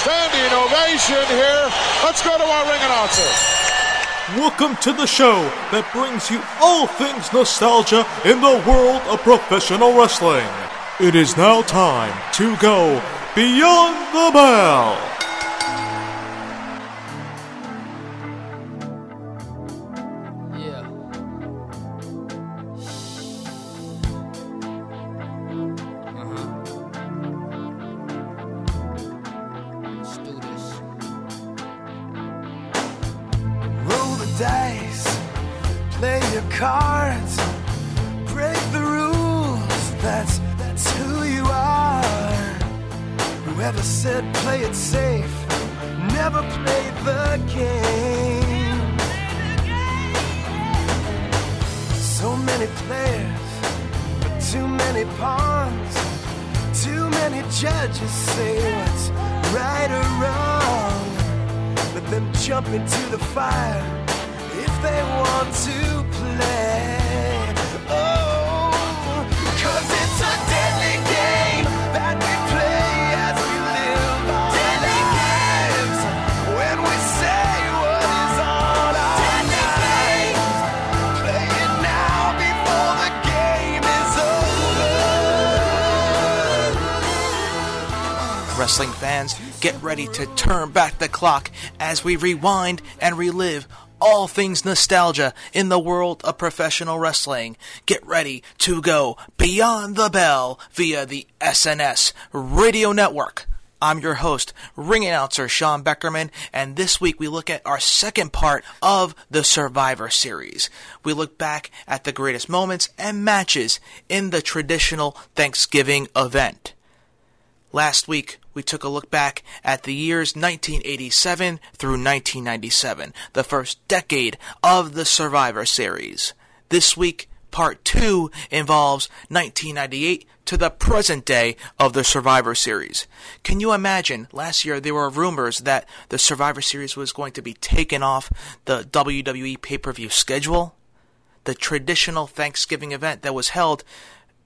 standing ovation here. Let's go to our ring announcer. Welcome to the show that brings you all things nostalgia in the world of professional wrestling. It is now time to go beyond the bell. To turn back the clock as we rewind and relive all things nostalgia in the world of professional wrestling. Get ready to go beyond the bell via the SNS Radio Network. I'm your host, ring announcer Sean Beckerman, and this week we look at our second part of the Survivor Series. We look back at the greatest moments and matches in the traditional Thanksgiving event. Last week, we took a look back at the years 1987 through 1997, the first decade of the Survivor Series. This week, part two involves 1998 to the present day of the Survivor Series. Can you imagine? Last year, there were rumors that the Survivor Series was going to be taken off the WWE pay per view schedule. The traditional Thanksgiving event that was held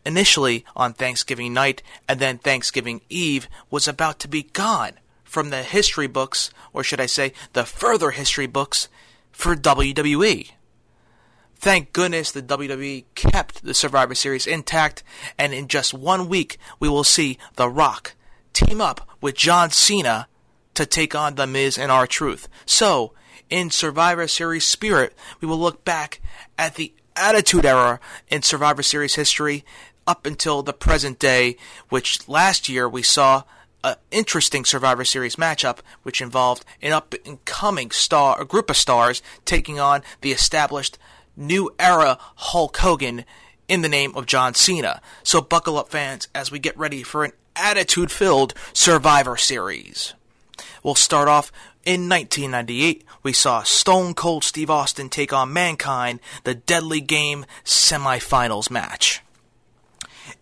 initially on Thanksgiving night and then Thanksgiving Eve was about to be gone from the history books, or should I say, the further history books for WWE. Thank goodness the WWE kept the Survivor Series intact, and in just one week, we will see The Rock team up with John Cena to take on The Miz and R Truth. So, in Survivor Series spirit, we will look back at the Attitude Era in Survivor Series history up until the present day, which last year we saw an interesting Survivor Series matchup, which involved an up and coming star, a group of stars taking on the established new era Hulk Hogan in the name of John Cena. So buckle up, fans, as we get ready for an attitude filled Survivor Series. We'll start off in 1998. We saw Stone Cold Steve Austin take on Mankind, the Deadly Game semifinals match.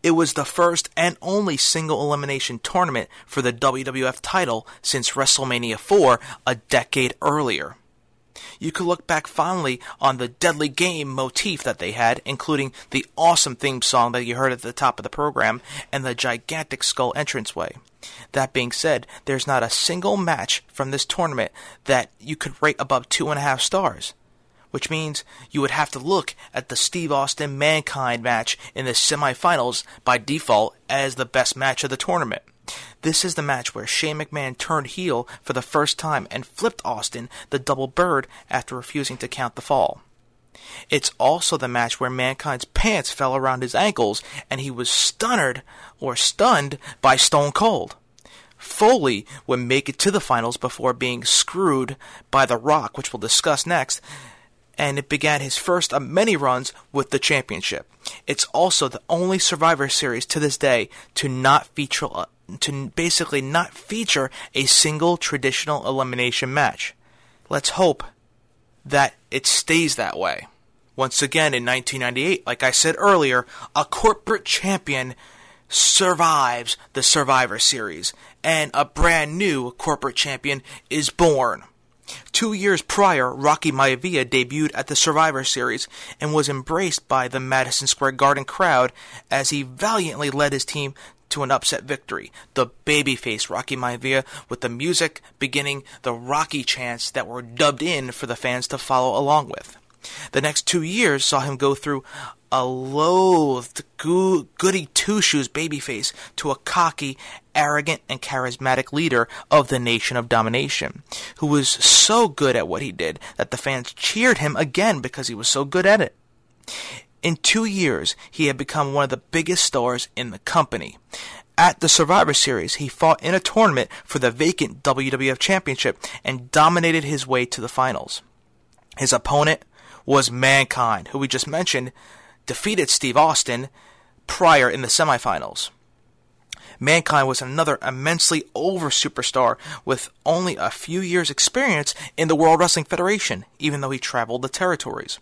It was the first and only single elimination tournament for the WWF title since WrestleMania 4 a decade earlier. You could look back fondly on the deadly game motif that they had, including the awesome theme song that you heard at the top of the program and the gigantic skull entranceway. That being said, there's not a single match from this tournament that you could rate above two and a half stars which means you would have to look at the Steve Austin Mankind match in the semifinals by default as the best match of the tournament. This is the match where Shane McMahon turned heel for the first time and flipped Austin the double bird after refusing to count the fall. It's also the match where Mankind's pants fell around his ankles and he was stunned or stunned by Stone Cold. Foley would make it to the finals before being screwed by The Rock, which we'll discuss next, and it began his first of many runs with the championship. It's also the only Survivor Series to this day to not feature uh, to basically not feature a single traditional elimination match. Let's hope that it stays that way. Once again in 1998, like I said earlier, a corporate champion survives the Survivor Series and a brand new corporate champion is born. Two years prior, Rocky Maivia debuted at the Survivor Series and was embraced by the Madison Square Garden crowd as he valiantly led his team to an upset victory. The babyface Rocky Maivia with the music beginning the Rocky chants that were dubbed in for the fans to follow along with. The next two years saw him go through a loathed, goo- goody two shoes babyface to a cocky, arrogant, and charismatic leader of the Nation of Domination, who was so good at what he did that the fans cheered him again because he was so good at it. In two years, he had become one of the biggest stars in the company. At the Survivor Series, he fought in a tournament for the vacant WWF Championship and dominated his way to the finals. His opponent was Mankind, who we just mentioned defeated Steve Austin prior in the semifinals. Mankind was another immensely over superstar with only a few years' experience in the World Wrestling Federation, even though he traveled the territories.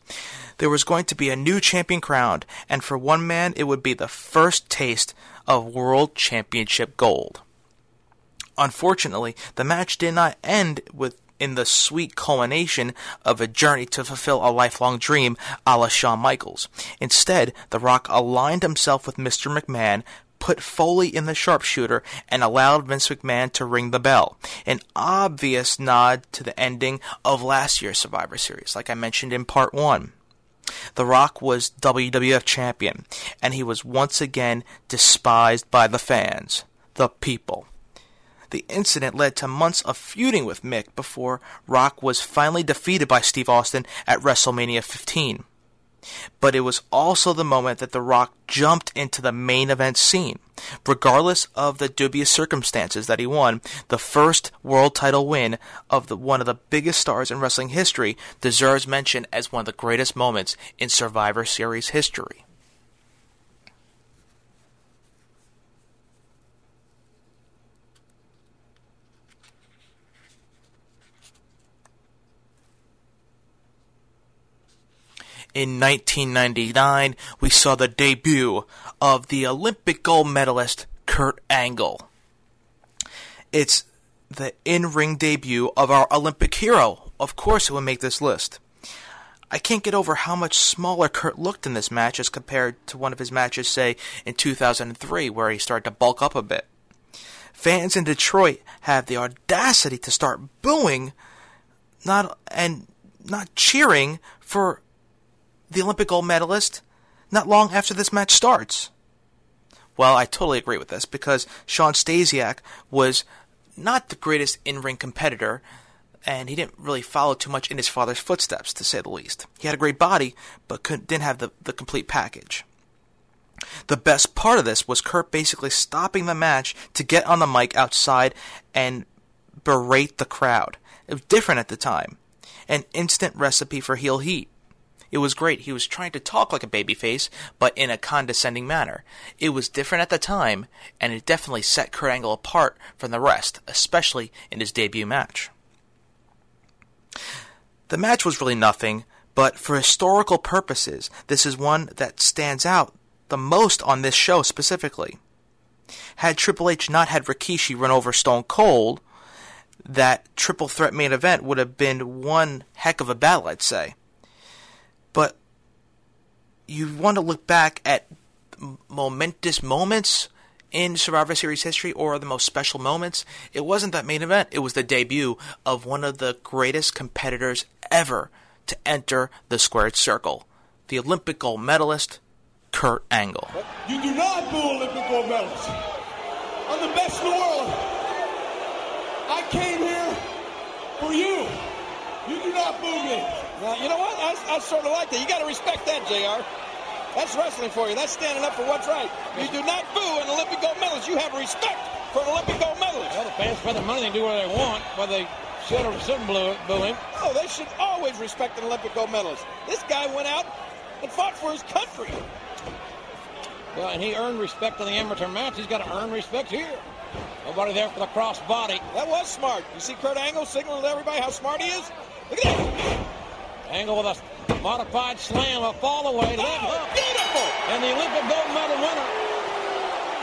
There was going to be a new champion crowned, and for one man, it would be the first taste of World Championship gold. Unfortunately, the match did not end with in the sweet culmination of a journey to fulfill a lifelong dream a la Shawn Michaels. Instead, The Rock aligned himself with Mr. McMahon, put Foley in the sharpshooter, and allowed Vince McMahon to ring the bell. An obvious nod to the ending of last year's Survivor Series, like I mentioned in part one. The Rock was WWF champion, and he was once again despised by the fans, the people. The incident led to months of feuding with Mick before Rock was finally defeated by Steve Austin at WrestleMania 15. But it was also the moment that The Rock jumped into the main event scene. Regardless of the dubious circumstances that he won, the first world title win of the, one of the biggest stars in wrestling history deserves mention as one of the greatest moments in Survivor Series history. In 1999, we saw the debut of the Olympic gold medalist Kurt Angle. It's the in ring debut of our Olympic hero. Of course, it would make this list. I can't get over how much smaller Kurt looked in this match as compared to one of his matches, say, in 2003, where he started to bulk up a bit. Fans in Detroit have the audacity to start booing not and not cheering for the Olympic gold medalist not long after this match starts. Well, I totally agree with this because Shawn Stasiak was not the greatest in ring competitor, and he didn't really follow too much in his father's footsteps, to say the least. He had a great body, but didn't have the, the complete package. The best part of this was Kurt basically stopping the match to get on the mic outside and berate the crowd. It was different at the time. An instant recipe for heel heat. It was great. He was trying to talk like a babyface, but in a condescending manner. It was different at the time, and it definitely set Kurt Angle apart from the rest, especially in his debut match. The match was really nothing, but for historical purposes, this is one that stands out the most on this show specifically. Had Triple H not had Rikishi run over Stone Cold, that triple threat main event would have been one heck of a battle, I'd say you want to look back at momentous moments in Survivor Series history or the most special moments, it wasn't that main event. It was the debut of one of the greatest competitors ever to enter the squared circle, the Olympic gold medalist, Kurt Angle. You do not boo Olympic gold medalists. I'm the best in the world. I came here for you. You do not boo me. Well, you know what? I, I sort of like that. You got to respect that, JR. That's wrestling for you. That's standing up for what's right. You do not boo an Olympic gold medalist. You have respect for an Olympic gold medalist. Well, the fans spend the money, they do what they want, whether they should or shouldn't boo, boo him. No, they should always respect an Olympic gold medalist. This guy went out and fought for his country. Well, and he earned respect in the amateur match. He's got to earn respect here. Nobody there for the cross body. That was smart. You see Kurt Angle signaling to everybody how smart he is? Look at that. Angle with a modified slam, a fall away. Oh, beautiful! And the Olympic gold medal winner.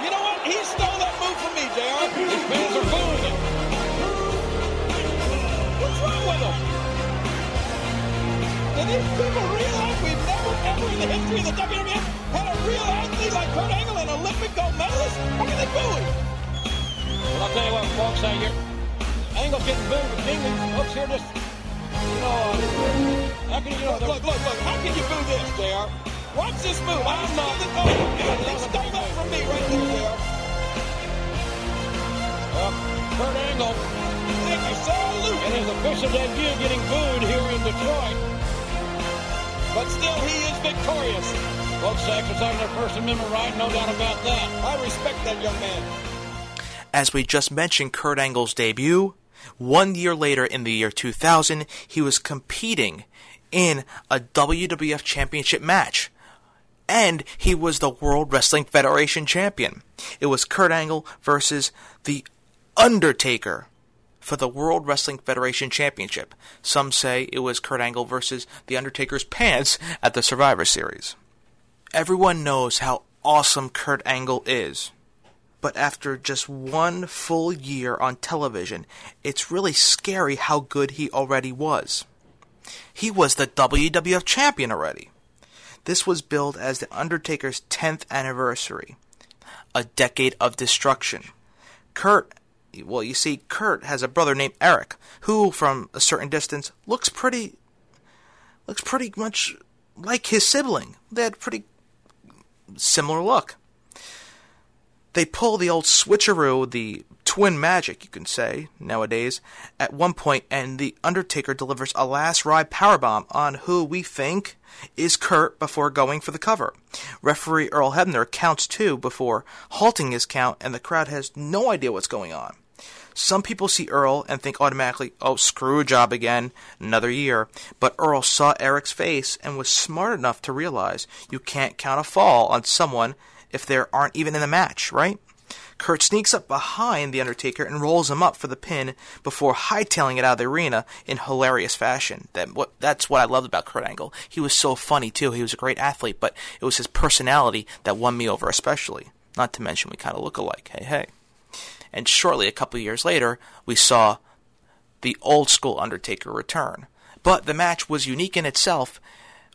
You know what? He stole that move from me, JR. These fans are booing it. What's wrong with them? Do these people realize we've never, ever in the history of the WWF had a real athlete like Kurt Angle, an Olympic gold medalist? How can they boo him? Well, I'll tell you what, folks, uh, you're, Angle's getting booed, Dingus, folks here just, you know, uh, how can you, know, Look, look, look. How can you boo this, JR? Watch this move. I'm not. The oh, he stole that from me right there, JR. uh, Kurt Angle Thank you, salute. in his official debut getting booed here in Detroit. But still, he is victorious. Both Folks exercising their First Amendment right, no doubt about that. I respect that young man. As we just mentioned Kurt Angle's debut, one year later in the year 2000, he was competing in a WWF Championship match. And he was the World Wrestling Federation champion. It was Kurt Angle versus The Undertaker for the World Wrestling Federation Championship. Some say it was Kurt Angle versus The Undertaker's pants at the Survivor Series. Everyone knows how awesome Kurt Angle is but after just one full year on television, it's really scary how good he already was. He was the WWF champion already. This was billed as The Undertaker's 10th anniversary, a decade of destruction. Kurt, well, you see, Kurt has a brother named Eric, who, from a certain distance, looks pretty, looks pretty much like his sibling. They had pretty similar look they pull the old switcheroo, the twin magic, you can say, nowadays, at one point, and The Undertaker delivers a last ride powerbomb on who we think is Kurt before going for the cover. Referee Earl Hebner counts two before halting his count, and the crowd has no idea what's going on. Some people see Earl and think automatically, oh, screw a job again, another year. But Earl saw Eric's face and was smart enough to realize you can't count a fall on someone if they aren't even in the match, right? Kurt sneaks up behind The Undertaker and rolls him up for the pin before hightailing it out of the arena in hilarious fashion. That what that's what I loved about Kurt Angle. He was so funny too. He was a great athlete, but it was his personality that won me over especially. Not to mention we kind of look alike. Hey, hey. And shortly a couple years later, we saw the old school Undertaker return. But the match was unique in itself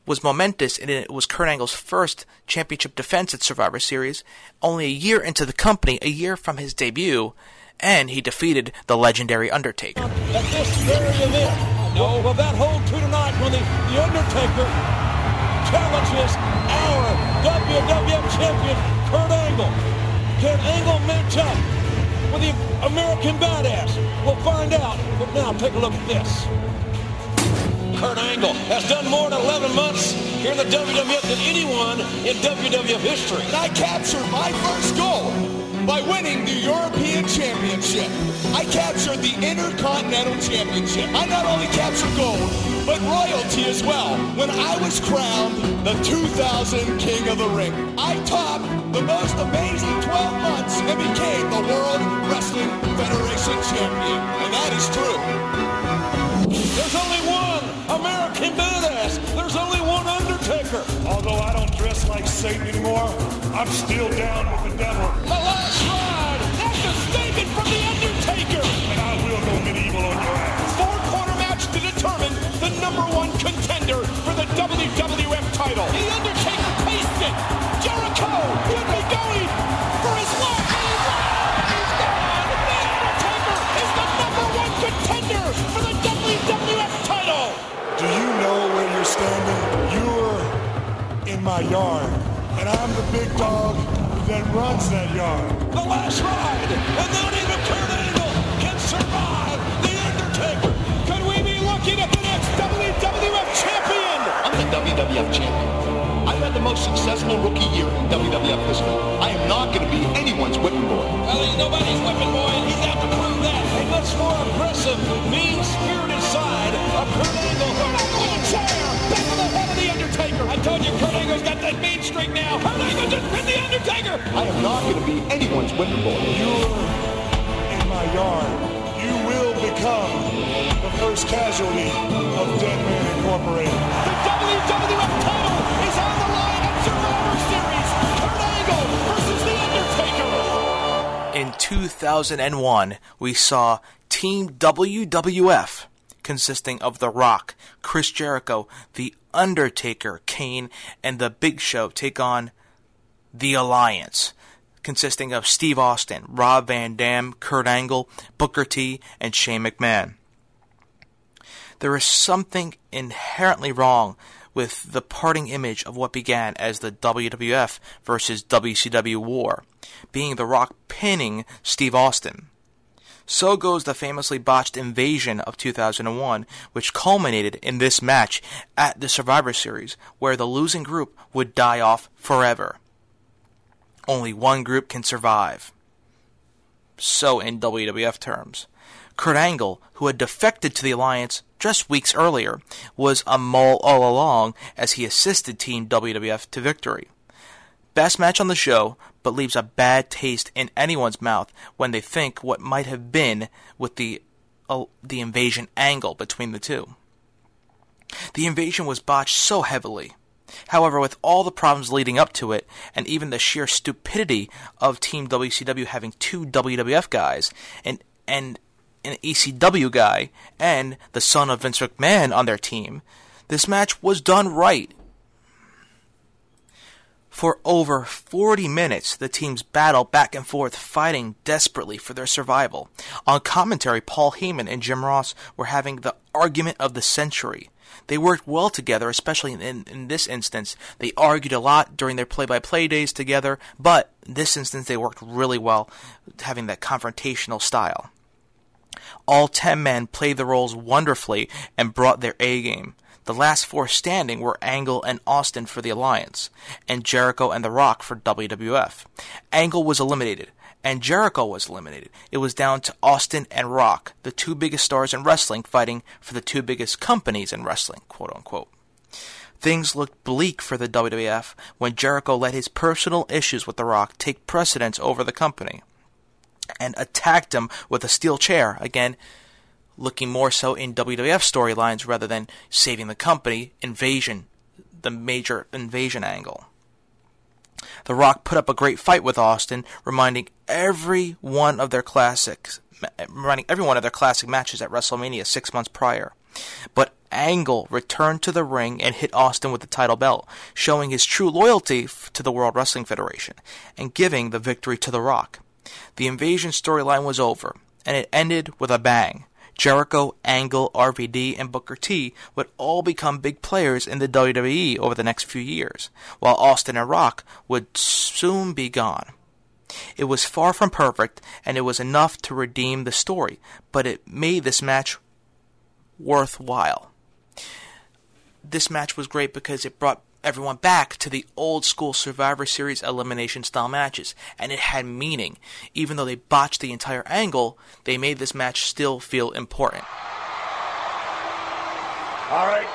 was momentous and it was Kurt Angle's first championship defense at Survivor Series, only a year into the company, a year from his debut, and he defeated the legendary Undertaker. At this very event, no, will that hold true tonight when the, the Undertaker challenges our WWF champion, Kurt Angle? Can Angle match up with the American Badass? We'll find out. But now take a look at this. Kurt Angle has done more in 11 months here in the WWF than anyone in WWF history. And I captured my first goal by winning the European Championship. I captured the Intercontinental Championship. I not only captured gold, but royalty as well when I was crowned the 2000 King of the Ring. I topped the most amazing 12 months and became the World Wrestling Federation Champion. And that is true. There's only one American Badass. There's only one Undertaker. Although I don't dress like Satan anymore, I'm still down with the devil. The last ride. That's a statement from the Undertaker. And I will go medieval on your ass. Four-quarter match to determine the number one contender for the WWF title. The Undertaker paced it. Jericho my yard. And I'm the big dog that runs that yard. The last ride. And not even Kurt Angle can survive the Undertaker. Could we be looking at the next WWF champion? I'm the WWF champion. I've had the most successful rookie year in WWF history. I am not going to be anyone's whipping boy. Well, he's nobody's whipping boy, and he's out to prove that. A much more aggressive, mean-spirited side of Kurt Angle. Kurt Angle in a chair. Back of the told you Kurt Angle's got that mean streak now. Kurt Angle just pinned the Undertaker. I am not going to be anyone's whipping boy. You're in my yard. You will become the first casualty of Dead Man Incorporated. The WWF title is on the line at Survivor Series. Kurt Angle versus The Undertaker. In 2001, we saw Team WWF consisting of The Rock, Chris Jericho, The Undertaker, Kane, and The Big Show take on The Alliance. consisting of Steve Austin, Rob Van Dam, Kurt Angle, Booker T, and Shane McMahon. There is something inherently wrong with the parting image of what began as the WWF versus WCW war, being The Rock pinning Steve Austin. So goes the famously botched invasion of 2001, which culminated in this match at the Survivor Series, where the losing group would die off forever. Only one group can survive. So, in WWF terms. Kurt Angle, who had defected to the Alliance just weeks earlier, was a mole all along as he assisted Team WWF to victory. Best match on the show, but leaves a bad taste in anyone's mouth when they think what might have been with the uh, the invasion angle between the two. The invasion was botched so heavily. However, with all the problems leading up to it, and even the sheer stupidity of Team WCW having two WWF guys and and an ECW guy and the son of Vince McMahon on their team, this match was done right. For over 40 minutes, the teams battled back and forth, fighting desperately for their survival. On commentary, Paul Heyman and Jim Ross were having the argument of the century. They worked well together, especially in, in this instance. They argued a lot during their play by play days together, but in this instance, they worked really well, having that confrontational style. All 10 men played the roles wonderfully and brought their A game. The last four standing were Angle and Austin for the Alliance, and Jericho and The Rock for WWF. Angle was eliminated, and Jericho was eliminated. It was down to Austin and Rock, the two biggest stars in wrestling, fighting for the two biggest companies in wrestling, quote unquote. Things looked bleak for the WWF when Jericho let his personal issues with The Rock take precedence over the company and attacked him with a steel chair. Again, looking more so in WWF storylines rather than saving the company, invasion, the major invasion angle. The Rock put up a great fight with Austin, reminding every one of their classics, reminding every one of their classic matches at WrestleMania six months prior. But Angle returned to the ring and hit Austin with the title belt, showing his true loyalty to the World Wrestling Federation and giving the victory to The Rock. The invasion storyline was over, and it ended with a bang. Jericho, Angle, RVD, and Booker T would all become big players in the WWE over the next few years, while Austin and Rock would soon be gone. It was far from perfect, and it was enough to redeem the story, but it made this match worthwhile. This match was great because it brought everyone back to the old school Survivor Series elimination style matches, and it had meaning. Even though they botched the entire angle, they made this match still feel important. All right.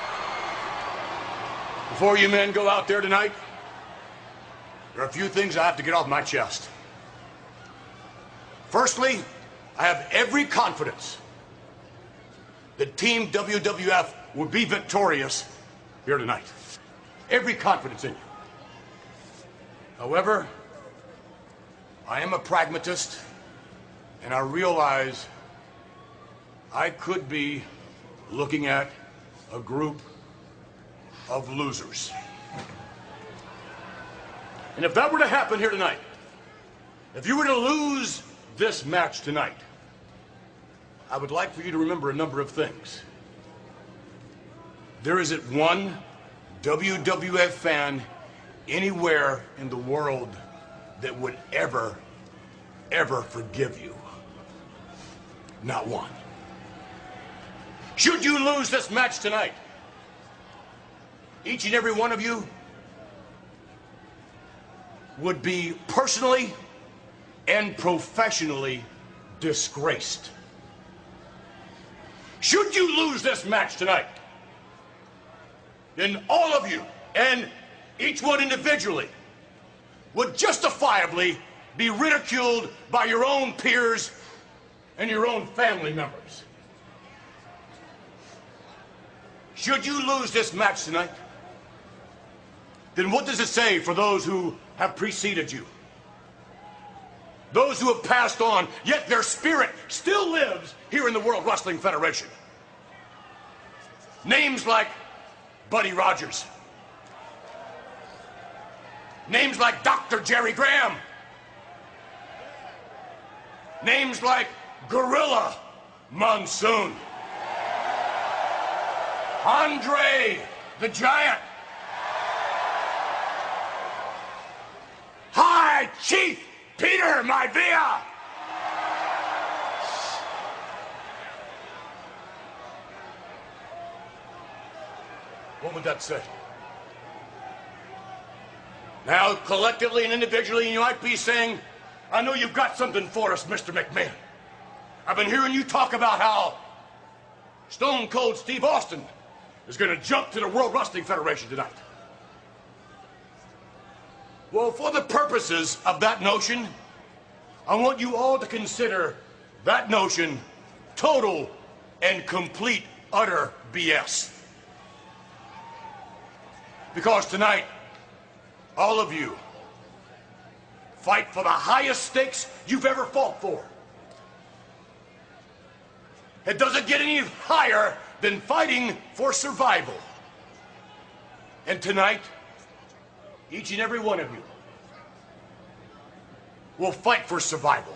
Before you men go out there tonight, there are a few things I have to get off my chest. Firstly, I have every confidence that Team WWF will be victorious here tonight every confidence in you. However, I am a pragmatist, and I realize I could be looking at a group of losers. And if that were to happen here tonight, if you were to lose this match tonight, I would like for you to remember a number of things. There isn't one WWF fan anywhere in the world that would ever, ever forgive you. Not one. Should you lose this match tonight, each and every one of you would be personally and professionally disgraced. Should you lose this match tonight, then all of you, and each one individually, would justifiably be ridiculed by your own peers and your own family members. Should you lose this match tonight, then what does it say for those who have preceded you? Those who have passed on, yet their spirit still lives here in the World Wrestling Federation. Names like Buddy Rogers. Names like Dr. Jerry Graham. Names like Gorilla Monsoon, Andre the Giant, High, Chief Peter Maivia. What would that say? Now, collectively and individually, you might be saying, I know you've got something for us, Mr. McMahon. I've been hearing you talk about how Stone Cold Steve Austin is going to jump to the World Wrestling Federation tonight. Well, for the purposes of that notion, I want you all to consider that notion total and complete utter BS. Because tonight, all of you fight for the highest stakes you've ever fought for. It doesn't get any higher than fighting for survival. And tonight, each and every one of you will fight for survival.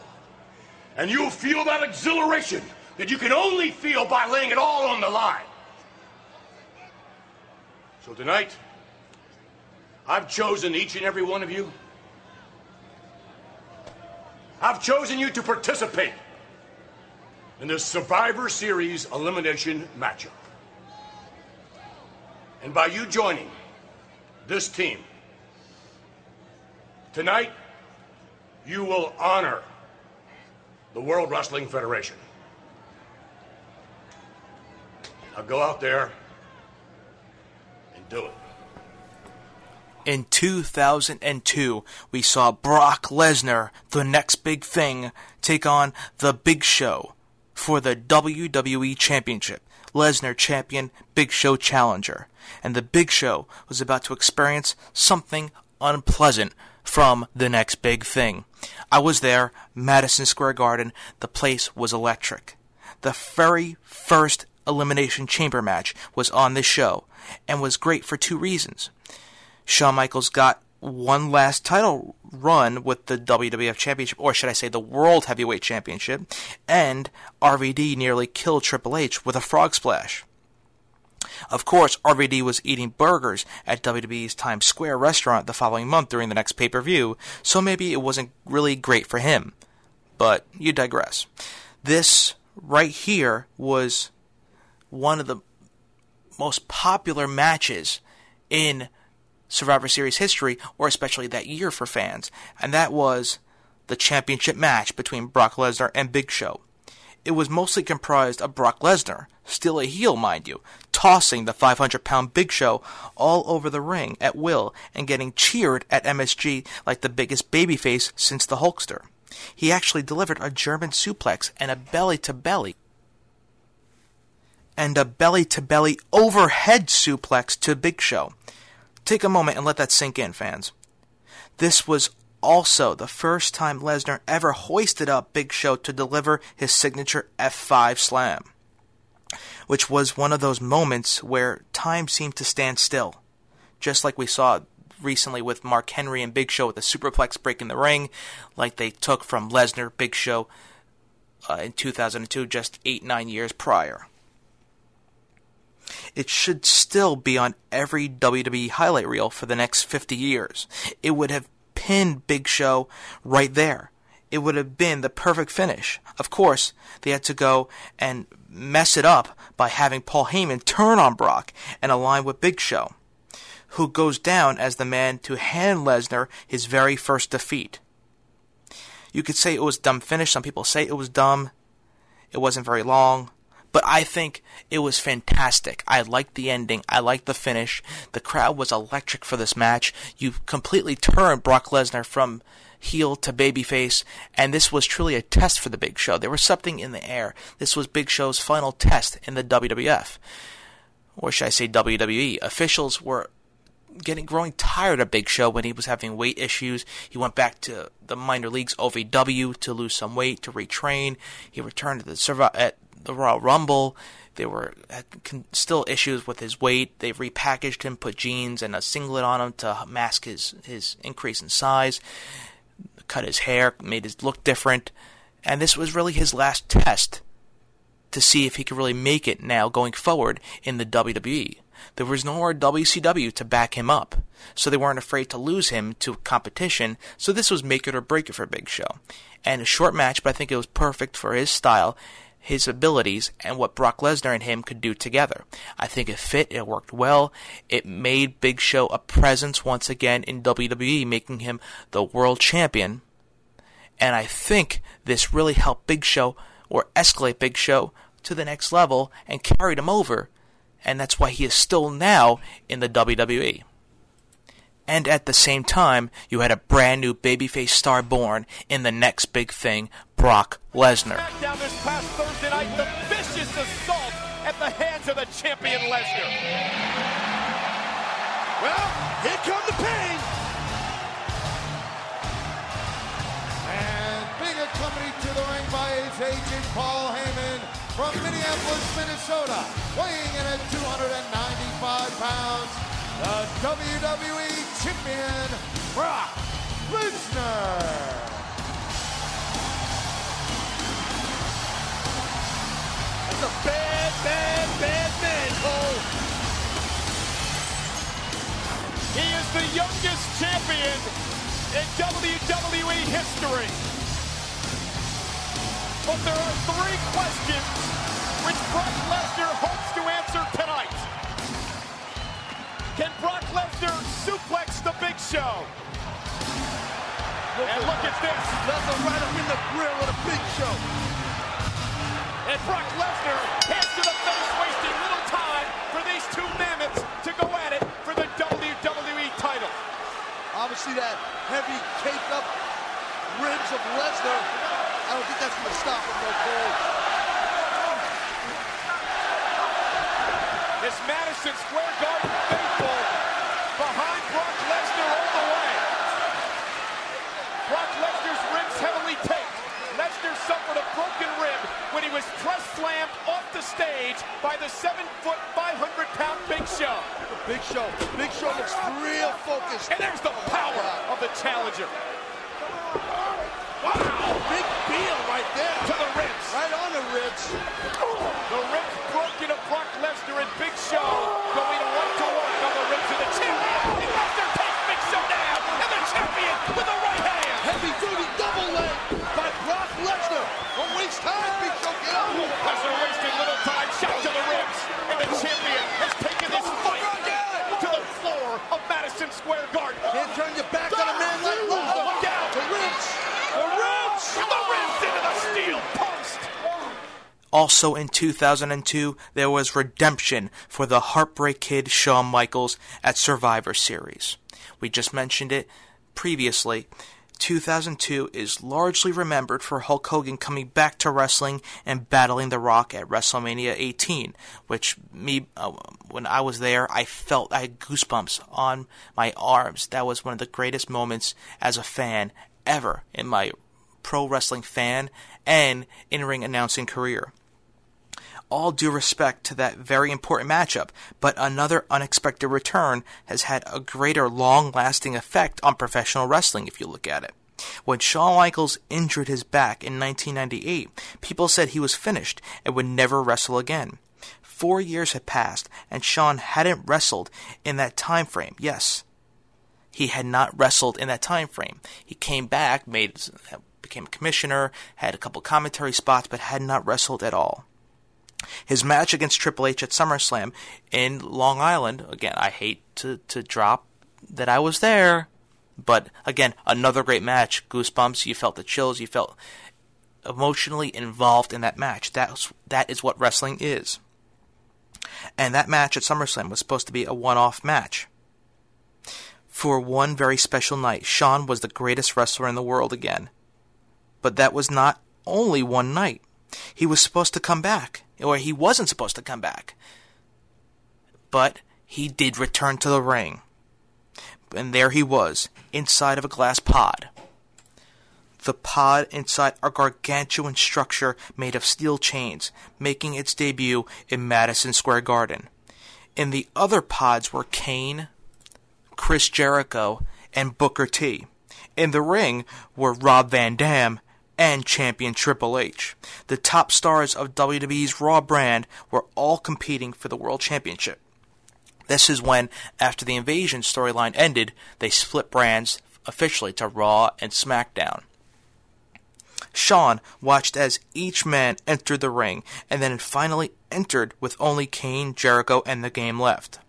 And you'll feel that exhilaration that you can only feel by laying it all on the line. So tonight, I've chosen each and every one of you. I've chosen you to participate in this Survivor Series elimination matchup. And by you joining this team, tonight, you will honor the World Wrestling Federation. Now go out there and do it. In 2002, we saw Brock Lesnar, the next big thing, take on The Big Show for the WWE Championship. Lesnar champion, Big Show challenger. And the Big Show was about to experience something unpleasant from the next big thing. I was there, Madison Square Garden. The place was electric. The very first Elimination Chamber match was on this show and was great for two reasons. Shawn Michaels got one last title run with the WWF Championship, or should I say the World Heavyweight Championship, and RVD nearly killed Triple H with a frog splash. Of course, RVD was eating burgers at WWE's Times Square restaurant the following month during the next pay per view, so maybe it wasn't really great for him. But you digress. This right here was one of the most popular matches in Survivor Series history, or especially that year for fans, and that was the championship match between Brock Lesnar and Big Show. It was mostly comprised of Brock Lesnar, still a heel, mind you, tossing the 500 pound Big Show all over the ring at will and getting cheered at MSG like the biggest babyface since the Hulkster. He actually delivered a German suplex and a belly to belly and a belly to belly overhead suplex to Big Show. Take a moment and let that sink in, fans. This was also the first time Lesnar ever hoisted up Big Show to deliver his signature F5 slam, which was one of those moments where time seemed to stand still, just like we saw recently with Mark Henry and Big Show with the superplex break in the ring, like they took from Lesnar, Big Show uh, in 2002, just eight, nine years prior it should still be on every WWE highlight reel for the next 50 years. It would have pinned Big Show right there. It would have been the perfect finish. Of course, they had to go and mess it up by having Paul Heyman turn on Brock and align with Big Show, who goes down as the man to hand Lesnar his very first defeat. You could say it was dumb finish. Some people say it was dumb. It wasn't very long. But I think it was fantastic. I liked the ending. I liked the finish. The crowd was electric for this match. You completely turned Brock Lesnar from heel to babyface, and this was truly a test for the Big Show. There was something in the air. This was Big Show's final test in the WWF. Or should I say WWE? Officials were getting growing tired of Big Show when he was having weight issues. He went back to the minor leagues OVW to lose some weight to retrain. He returned to the at the Royal Rumble. There were still issues with his weight. They repackaged him, put jeans and a singlet on him to mask his, his increase in size, cut his hair, made his look different. And this was really his last test to see if he could really make it now going forward in the WWE. There was no more WCW to back him up, so they weren't afraid to lose him to competition, so this was make it or break it for Big Show. And a short match, but I think it was perfect for his style, his abilities, and what Brock Lesnar and him could do together. I think it fit, it worked well, it made Big Show a presence once again in WWE, making him the world champion. And I think this really helped Big Show, or escalate Big Show, to the next level and carried him over and that's why he is still now in the WWE. And at the same time, you had a brand new babyface star born in the next big thing, Brock Lesnar. Down this past Thursday night, the vicious assault at the hands of the champion Lesnar. Well, here come the pain. And being accompanied to the ring by his agent Paul Heyman from Minneapolis, Minnesota, weighing in at 295 pounds, the WWE Champion, Brock Lesnar. That's a bad, bad, bad man, Cole. He is the youngest champion in WWE history. But there are three questions which Brock Lesnar hopes to answer tonight. Can Brock Lesnar suplex the Big Show? And look at this. Lesnar right up in the grill with the big show. And Brock Lesnar hands to the face, wasting little time for these two mammoths to go at it for the WWE title. Obviously, that heavy caked up ribs of Lesnar. I don't think that's going to stop him, though, Cole. This Madison Square Garden faithful behind Brock Lesnar all the way. Brock Lesnar's ribs heavily taped. Lesnar suffered a broken rib when he was press slammed off the stage by the seven foot, 500 pound Big Show. Big Show. Big Show looks real focused. And there's the power of the challenger. Wow, Big deal right there. to the ribs. Right on the ribs. The ribs broken of Brock Lesnar and Big Show going one to one on the ribs of the champion. And Lesnar takes Big Show down, and the champion with the right hand. Heavy duty double leg by Brock Lesnar. Don't waste time, Big Show. Get up. Lesnar wasting little time, shot to the ribs, and the champion has taken this fight to the floor of Madison Square Garden. Can't turn your back on a man like Lesnar. Look out. The ribs. The ribs. And the ribs into the steel post. Also in 2002, there was redemption for the Heartbreak Kid Shawn Michaels at Survivor Series. We just mentioned it previously. 2002 is largely remembered for Hulk Hogan coming back to wrestling and battling The Rock at WrestleMania 18, which me uh, when I was there, I felt I had goosebumps on my arms. That was one of the greatest moments as a fan ever in my pro wrestling fan and in-ring announcing career all due respect to that very important matchup, but another unexpected return has had a greater long lasting effect on professional wrestling if you look at it. When Shawn Michaels injured his back in 1998, people said he was finished and would never wrestle again. Four years had passed, and Shawn hadn't wrestled in that time frame. Yes, he had not wrestled in that time frame. He came back, made became a commissioner, had a couple commentary spots, but had not wrestled at all. His match against Triple H at SummerSlam in Long Island, again, I hate to, to drop that I was there, but again, another great match. Goosebumps, you felt the chills, you felt emotionally involved in that match. That's, that is what wrestling is. And that match at SummerSlam was supposed to be a one off match. For one very special night, Shawn was the greatest wrestler in the world again. But that was not only one night. He was supposed to come back, or he wasn't supposed to come back. But he did return to the ring. And there he was, inside of a glass pod. The pod inside a gargantuan structure made of steel chains, making its debut in Madison Square Garden. In the other pods were Kane, Chris Jericho, and Booker T. In the ring were Rob Van Dam and champion Triple H. The top stars of WWE's Raw brand were all competing for the World Championship. This is when, after the Invasion storyline ended, they split brands officially to Raw and SmackDown. Shawn watched as each man entered the ring and then finally entered with only Kane, Jericho, and the game left.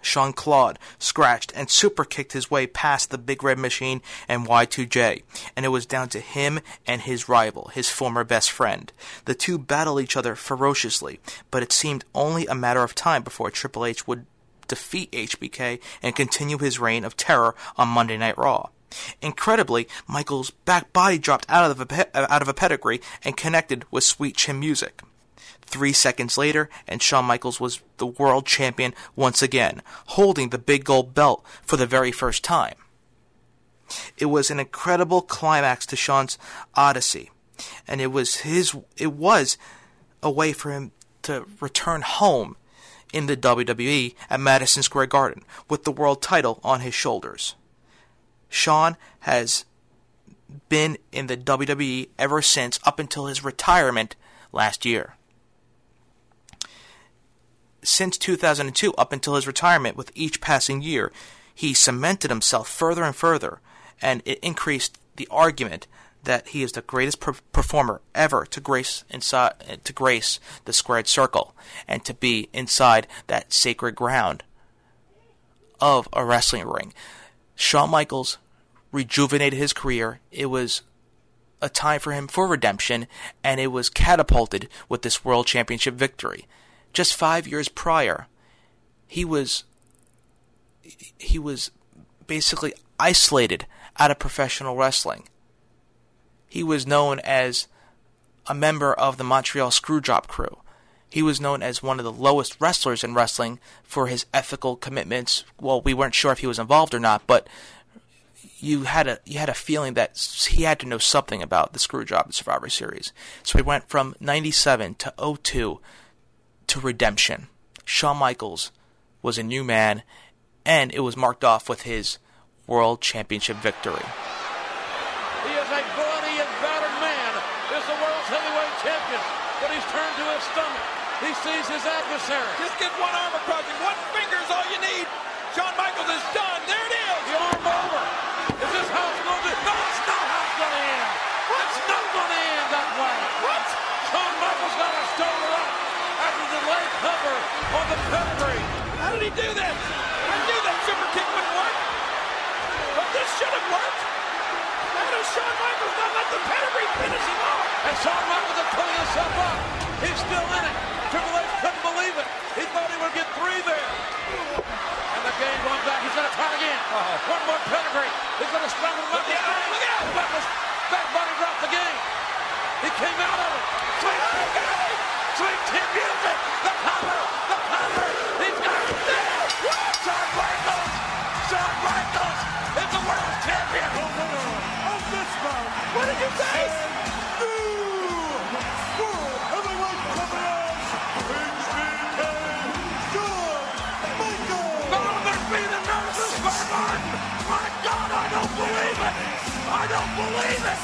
Shawn clawed, scratched, and super kicked his way past the Big Red Machine and Y2J, and it was down to him and his rival, his former best friend. The two battled each other ferociously, but it seemed only a matter of time before Triple H would defeat HBK and continue his reign of terror on Monday Night Raw. Incredibly, Michaels' back body dropped out of a, out of a pedigree and connected with sweet chin music. Three seconds later, and Shawn Michaels was the world champion once again, holding the big gold belt for the very first time. It was an incredible climax to Shawn's odyssey, and it was his it was a way for him to return home in the WWE at Madison Square Garden with the world title on his shoulders. Shawn has been in the WWE ever since up until his retirement last year since 2002 up until his retirement with each passing year, he cemented himself further and further, and it increased the argument that he is the greatest per- performer ever to grace inside to grace the squared circle and to be inside that sacred ground of a wrestling ring. Shawn Michaels rejuvenated his career. It was a time for him for redemption, and it was catapulted with this world championship victory just five years prior, he was he was basically isolated out of professional wrestling. He was known as a member of the Montreal Screwjob crew. He was known as one of the lowest wrestlers in wrestling for his ethical commitments. Well, we weren't sure if he was involved or not, but you had a you had a feeling that he had to know something about the Screwjob Survivor Series. So he went from 97 to 02 to redemption. Shawn Michaels was a new man, and it was marked off with his World Championship victory. He is a bloody and battered man. Is the world's heavyweight champion, but he's turned to his stomach. He sees his adversary. Just get one arm across him. One finger is all you need. Shawn Michaels is done. There it is. The arm over. Is this how it's going to No, it's not how it's going to end. It's not going to end that way. What? Shawn Michaels got a stolen up after the leg cover on the pedigree. How did he do that? I knew that super kick wouldn't work. But this should have worked. How does Shawn Michaels not let the pedigree finish him off? And Shawn Michaels is pulling himself up. He's still in it. Triple H couldn't believe it. He thought he would get three there. And the game going back. He's going to try again. One more pedigree. He's going to strangle him up. Look out, look out. Michaels back body dropped the game. He came out of it. Sweet chin Sweet music. The cover.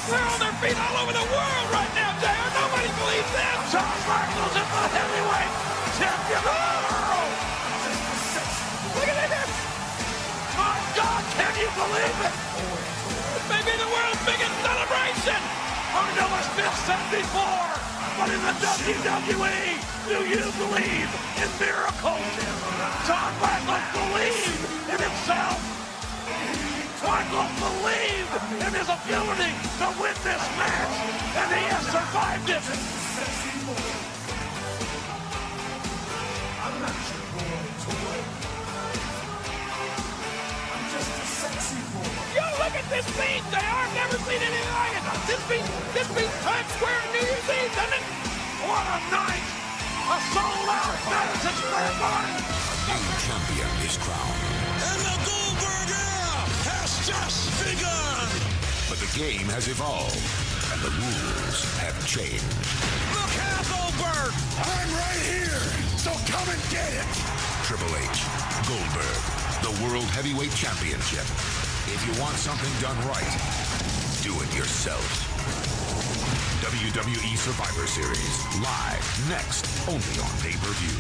They're on their feet all over the world right now, JR. Nobody believes them. Shawn Michaels is the heavyweight champion of the world. Look at this. My God, can you believe it? This may be the world's biggest celebration. I know it's been said before, but in the WWE, do you believe in miracles? Shawn Michaels believes in himself. Michaels believed in his ability to win this match, and he has survived it. Yo, look at this beat, JR. I've never seen anything like it. This beat, this beat Times Square New Year's Eve, doesn't it? What a night! A sold-out Madison Square Garden. New champion is crowned. Just begun. But the game has evolved, and the rules have changed. Look out, Goldberg. I'm right here, so come and get it. Triple H, Goldberg, the World Heavyweight Championship. If you want something done right, do it yourself. WWE Survivor Series. Live next, only on pay per view.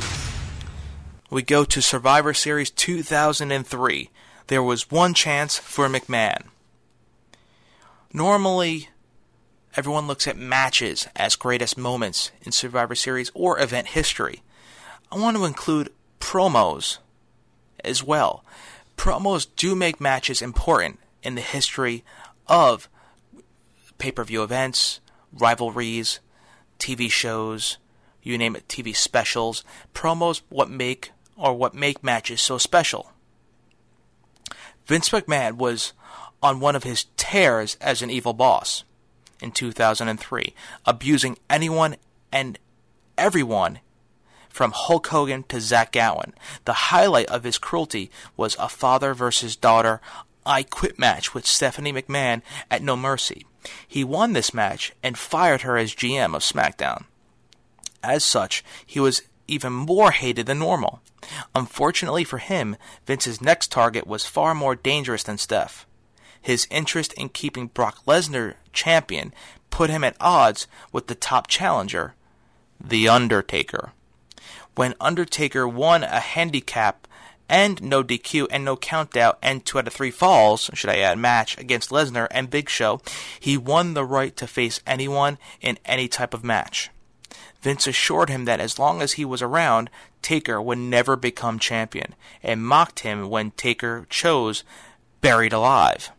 We go to Survivor Series 2003. There was one chance for McMahon. Normally, everyone looks at matches as greatest moments in Survivor Series or event history. I want to include promos as well. Promos do make matches important in the history of pay per view events, rivalries, TV shows, you name it, TV specials. Promos what make or what make matches so special. Vince McMahon was on one of his tears as an evil boss in 2003, abusing anyone and everyone from Hulk Hogan to Zach Gowen. The highlight of his cruelty was a father versus daughter I Quit match with Stephanie McMahon at No Mercy. He won this match and fired her as GM of SmackDown. As such, he was even more hated than normal. Unfortunately for him, Vince's next target was far more dangerous than Steph. His interest in keeping Brock Lesnar champion put him at odds with the top challenger, The Undertaker when Undertaker won a handicap and no DQ and no countout and two out of three falls, should I add, match against Lesnar and Big Show, he won the right to face anyone in any type of match. Vince assured him that as long as he was around, Taker would never become champion, and mocked him when Taker chose Buried Alive.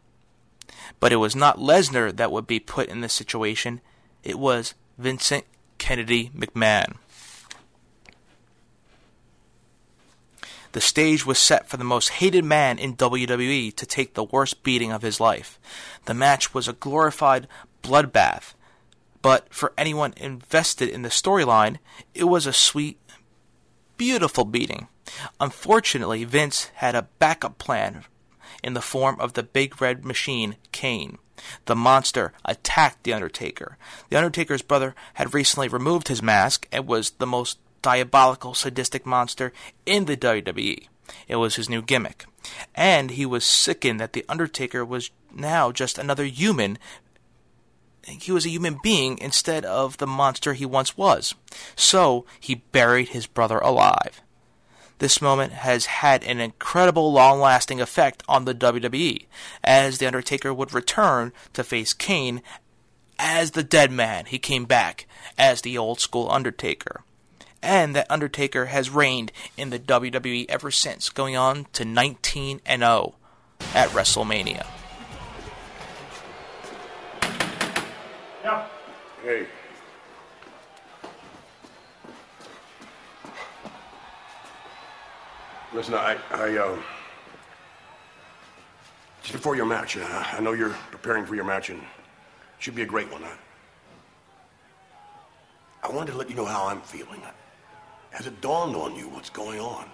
But it was not Lesnar that would be put in this situation, it was Vincent Kennedy McMahon. The stage was set for the most hated man in WWE to take the worst beating of his life. The match was a glorified bloodbath, but for anyone invested in the storyline, it was a sweet, beautiful beating. Unfortunately, Vince had a backup plan in the form of the big red machine, Kane. The monster attacked The Undertaker. The Undertaker's brother had recently removed his mask and was the most diabolical, sadistic monster in the WWE. It was his new gimmick. And he was sickened that The Undertaker was now just another human. He was a human being instead of the monster he once was. So he buried his brother alive. This moment has had an incredible long lasting effect on the WWE, as The Undertaker would return to face Kane as the dead man. He came back as the old school Undertaker and that Undertaker has reigned in the WWE ever since, going on to 19 and 0 at WrestleMania. Hey. Listen, I, I, uh, just before your match, uh, I know you're preparing for your match, and it should be a great one. I, I wanted to let you know how I'm feeling. Has it dawned on you what's going on?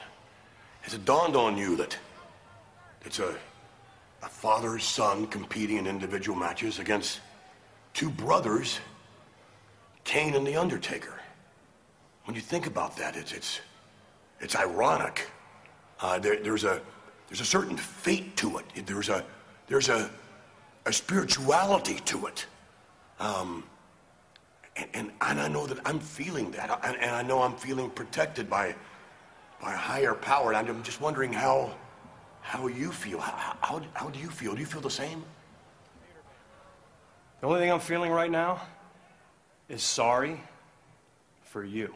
Has it dawned on you that it's a, a father son competing in individual matches against two brothers, Kane and The Undertaker? When you think about that, it's, it's, it's ironic. Uh, there, there's, a, there's a certain fate to it. There's a, there's a, a spirituality to it. Um, and, and, and I know that I'm feeling that. And, and I know I'm feeling protected by, by a higher power. And I'm just wondering how, how you feel. How, how, how do you feel? Do you feel the same? The only thing I'm feeling right now is sorry for you.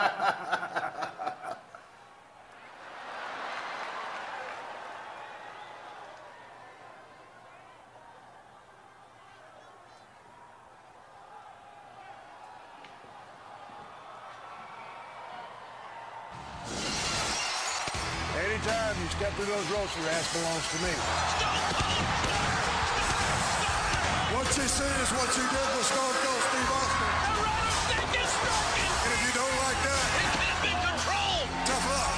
Anytime you step through those ropes, your ass belongs to me. What you see is what you did with Stone Cold Steve Austin. And if you don't like that, it can't be controlled. tough luck.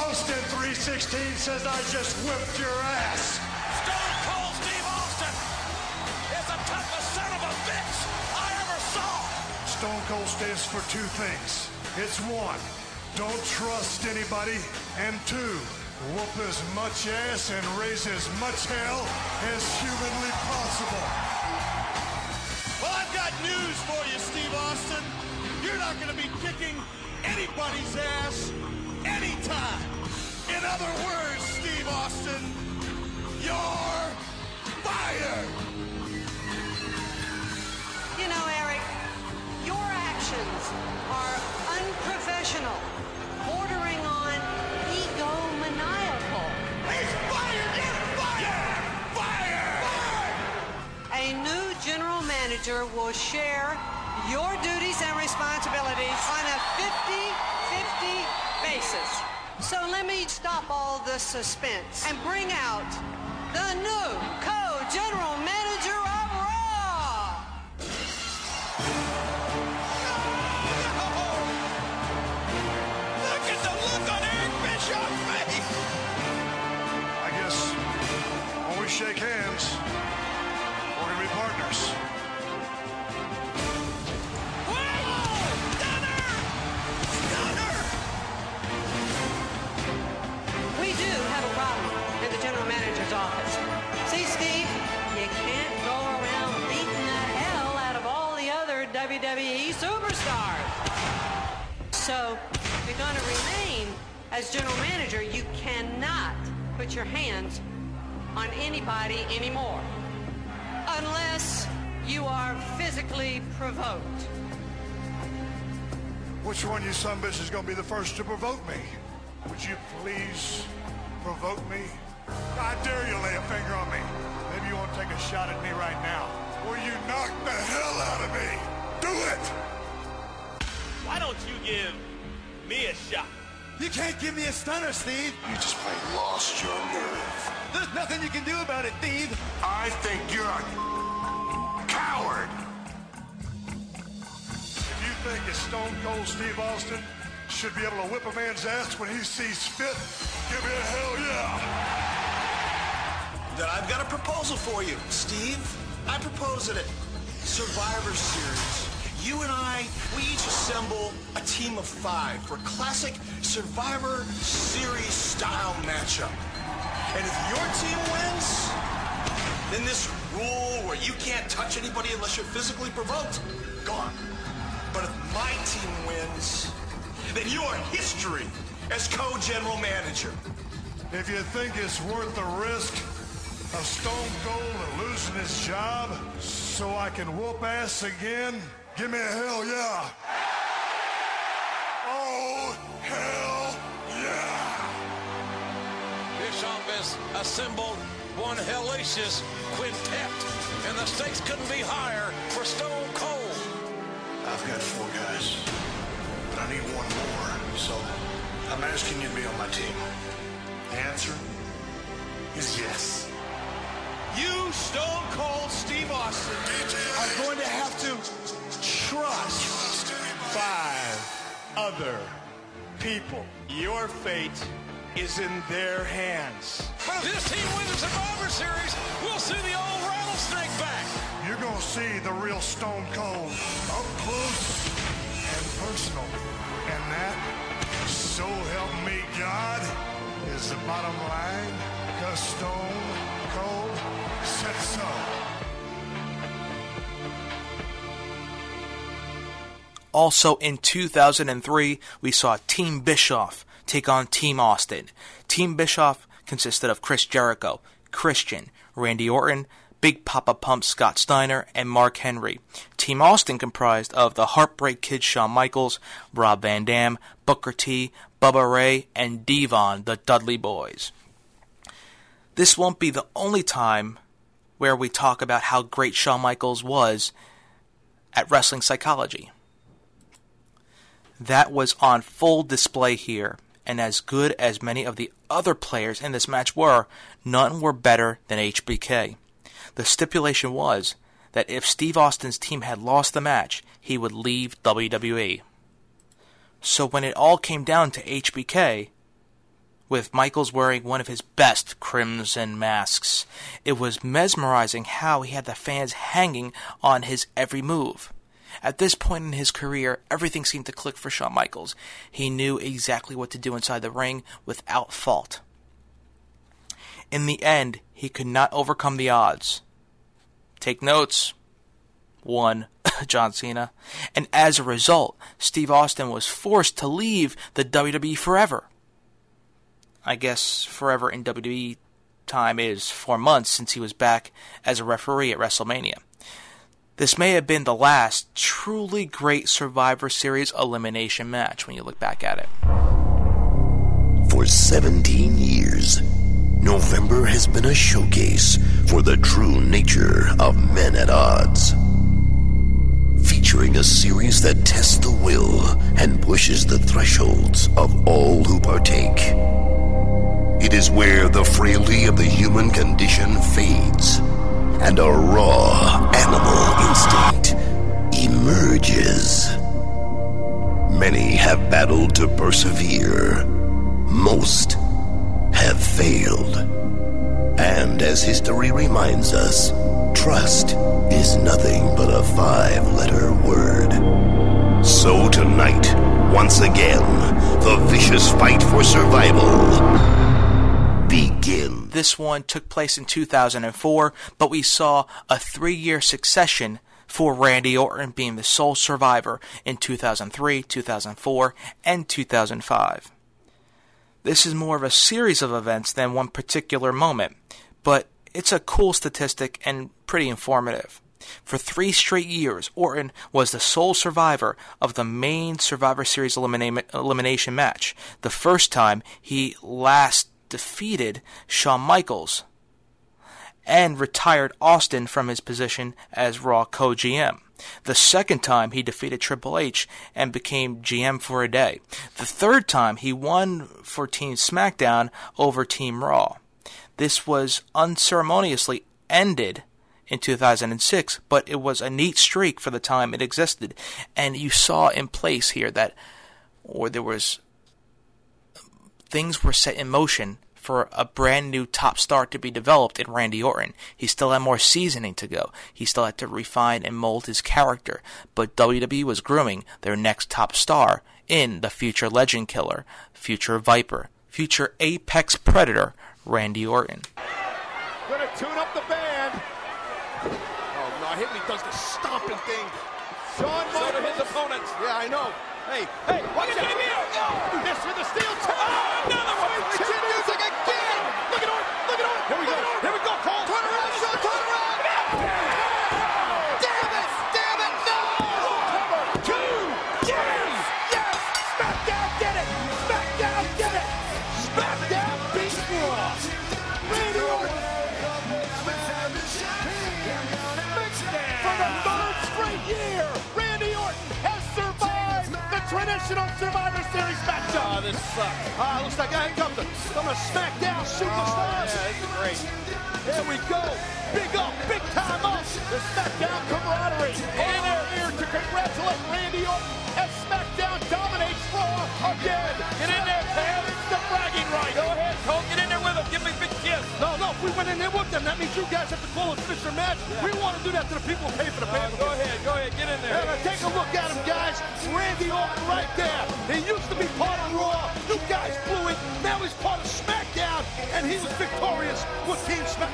Austin 316 says I just whipped your ass. Stone Cold Steve Austin is the toughest son of a bitch I ever saw. Stone Cold stands for two things. It's one, don't trust anybody, and two, whoop as much ass and raise as much hell as humanly possible. Well, I've got news for you, Steve Austin. You're not going to be kicking anybody's ass anytime. In other words, Steve Austin, you're fired. You know, Eric, your actions are unprofessional, manager will share your duties and responsibilities on a 50-50 basis. So let me stop all the suspense and bring out the new co-general manager So, if you're going to remain as general manager, you cannot put your hands on anybody anymore. Unless you are physically provoked. Which one of you son bitches is gonna be the first to provoke me? Would you please provoke me? I dare you lay a finger on me. Maybe you want to take a shot at me right now. Will you knock the hell out of me? Do it! Why don't you give me a shot? You can't give me a stunner, Steve. You just plain lost your nerve. There's nothing you can do about it, Steve. I think you're a coward. If you think that Stone Cold Steve Austin should be able to whip a man's ass when he sees fit, give me a hell yeah. Then I've got a proposal for you, Steve. I propose it at Survivor Series. You and I, we each assemble a team of five for a classic Survivor Series style matchup. And if your team wins, then this rule where you can't touch anybody unless you're physically provoked, gone. But if my team wins, then you are history as co-general manager. If you think it's worth the risk of Stone Cold losing his job so I can whoop ass again, give me a hell yeah. Oh, hell yeah. Bischoff has assembled one hellacious quintet, and the stakes couldn't be higher for Stone Cold. I've got four guys, but I need one more, so I'm asking you to be on my team. The answer is yes. You, Stone Cold Steve Austin, are going to have to trust five other people. Your fate is in their hands. But if this team wins the Survivor Series, we'll see the old rattlesnake back. You're gonna see the real Stone Cold up close and personal. And that, so help me God, is the bottom line. Cause Stone Cold said so. Also in 2003, we saw Team Bischoff take on Team Austin. Team Bischoff consisted of Chris Jericho, Christian, Randy Orton, Big Papa Pump Scott Steiner, and Mark Henry. Team Austin comprised of the Heartbreak Kid Shawn Michaels, Rob Van Dam, Booker T, Bubba Ray, and Devon, the Dudley Boys. This won't be the only time where we talk about how great Shawn Michaels was at Wrestling Psychology. That was on full display here and as good as many of the other players in this match were, none were better than HBK. The stipulation was that if Steve Austin's team had lost the match, he would leave WWE. So when it all came down to HBK, with Michaels wearing one of his best crimson masks, it was mesmerizing how he had the fans hanging on his every move. At this point in his career, everything seemed to click for Shawn Michaels. He knew exactly what to do inside the ring without fault. In the end, he could not overcome the odds. Take notes. One, John Cena. And as a result, Steve Austin was forced to leave the WWE forever. I guess forever in WWE time is four months since he was back as a referee at WrestleMania. This may have been the last truly great Survivor Series elimination match when you look back at it. For 17 years, November has been a showcase for the true nature of men at odds. Featuring a series that tests the will and pushes the thresholds of all who partake. It is where the frailty of the human condition fades and a raw animal instinct emerges. Many have battled to persevere. Most have failed. And as history reminds us, trust is nothing but a five letter word. So tonight, once again, the vicious fight for survival begins. This one took place in 2004, but we saw a three year succession for Randy Orton being the sole survivor in 2003, 2004, and 2005. This is more of a series of events than one particular moment, but it's a cool statistic and pretty informative. For three straight years, Orton was the sole survivor of the main Survivor Series elimina- elimination match. The first time he last defeated Shawn Michaels and retired Austin from his position as Raw co GM. The second time he defeated Triple H and became GM for a day. The third time he won for Team SmackDown over Team Raw. This was unceremoniously ended in 2006, but it was a neat streak for the time it existed. And you saw in place here that, or there was, things were set in motion for a brand new top star to be developed in Randy Orton. He still had more seasoning to go. He still had to refine and mold his character. But WWE was grooming their next top star in the future legend killer, future Viper, future apex predator, Randy Orton. Gonna tune up the band. Oh no, hit me does the stomping thing. Shawn So his opponents. Yeah, I know. Hey, hey, watch out. This with the steel toe. Oh, another one. Fight the traditional Survivor Series matchup. Oh, this sucks. Ah, looks like I comes the, from the SmackDown Superstars. Yeah, this is great. Here we go. Big up, big time up. The SmackDown camaraderie. And they're here to congratulate Randy Orton as SmackDown dominates Raw again. Get in there, Tab. It's the bragging right. Go ahead, Cole. Get in if we went in there with them, that means you guys have to call a finisher match. We want to do that to the people who pay for the pay Go ahead. Go ahead. Get in there. Yeah, take a look at him, guys. Randy Orton right there. He used to be part of Raw. You guys blew it. Now he's part of SmackDown, and he was victorious with Team Smack.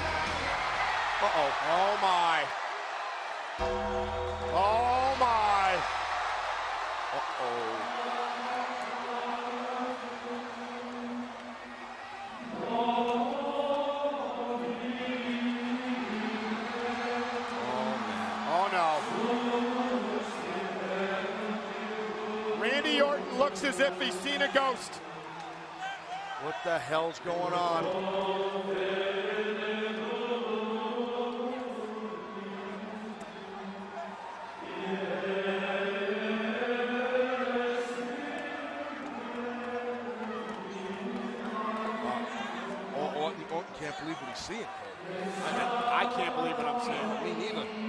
Uh-oh. Oh, my. Oh, my. Uh-oh. looks as if he's seen a ghost. What the hell's going on? Wow. Orton, Orton can't believe what he's seeing. I, I can't believe what I'm seeing. Me neither.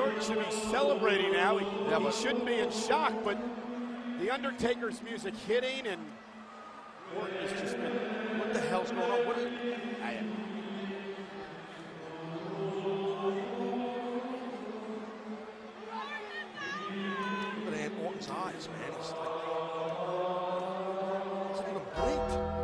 Orton should be celebrating now. He, Yeah, he shouldn't be in shock, but the Undertaker's music hitting and Orton has just been. What the hell's going on? What is, I, look at Orton's eyes, man. He's like, he's even blinked.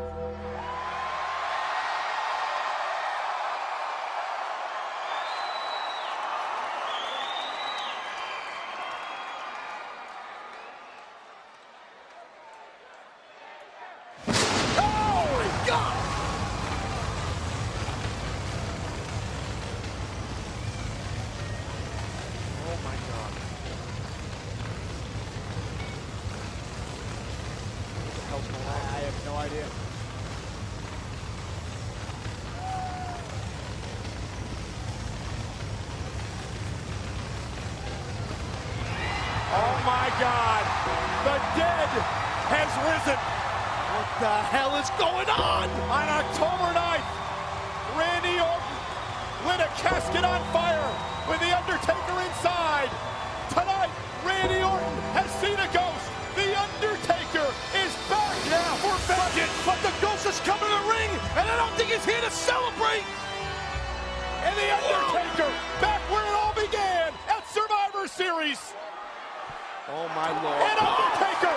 Is going on? On October 9th, Randy Orton lit a casket on fire with The Undertaker inside. Tonight, Randy Orton has seen a ghost. The Undertaker is back now for vengeance. But the ghost is coming to the ring, and I don't think he's here to celebrate. And The Undertaker back where it all began at Survivor Series. Oh my lord. And Undertaker.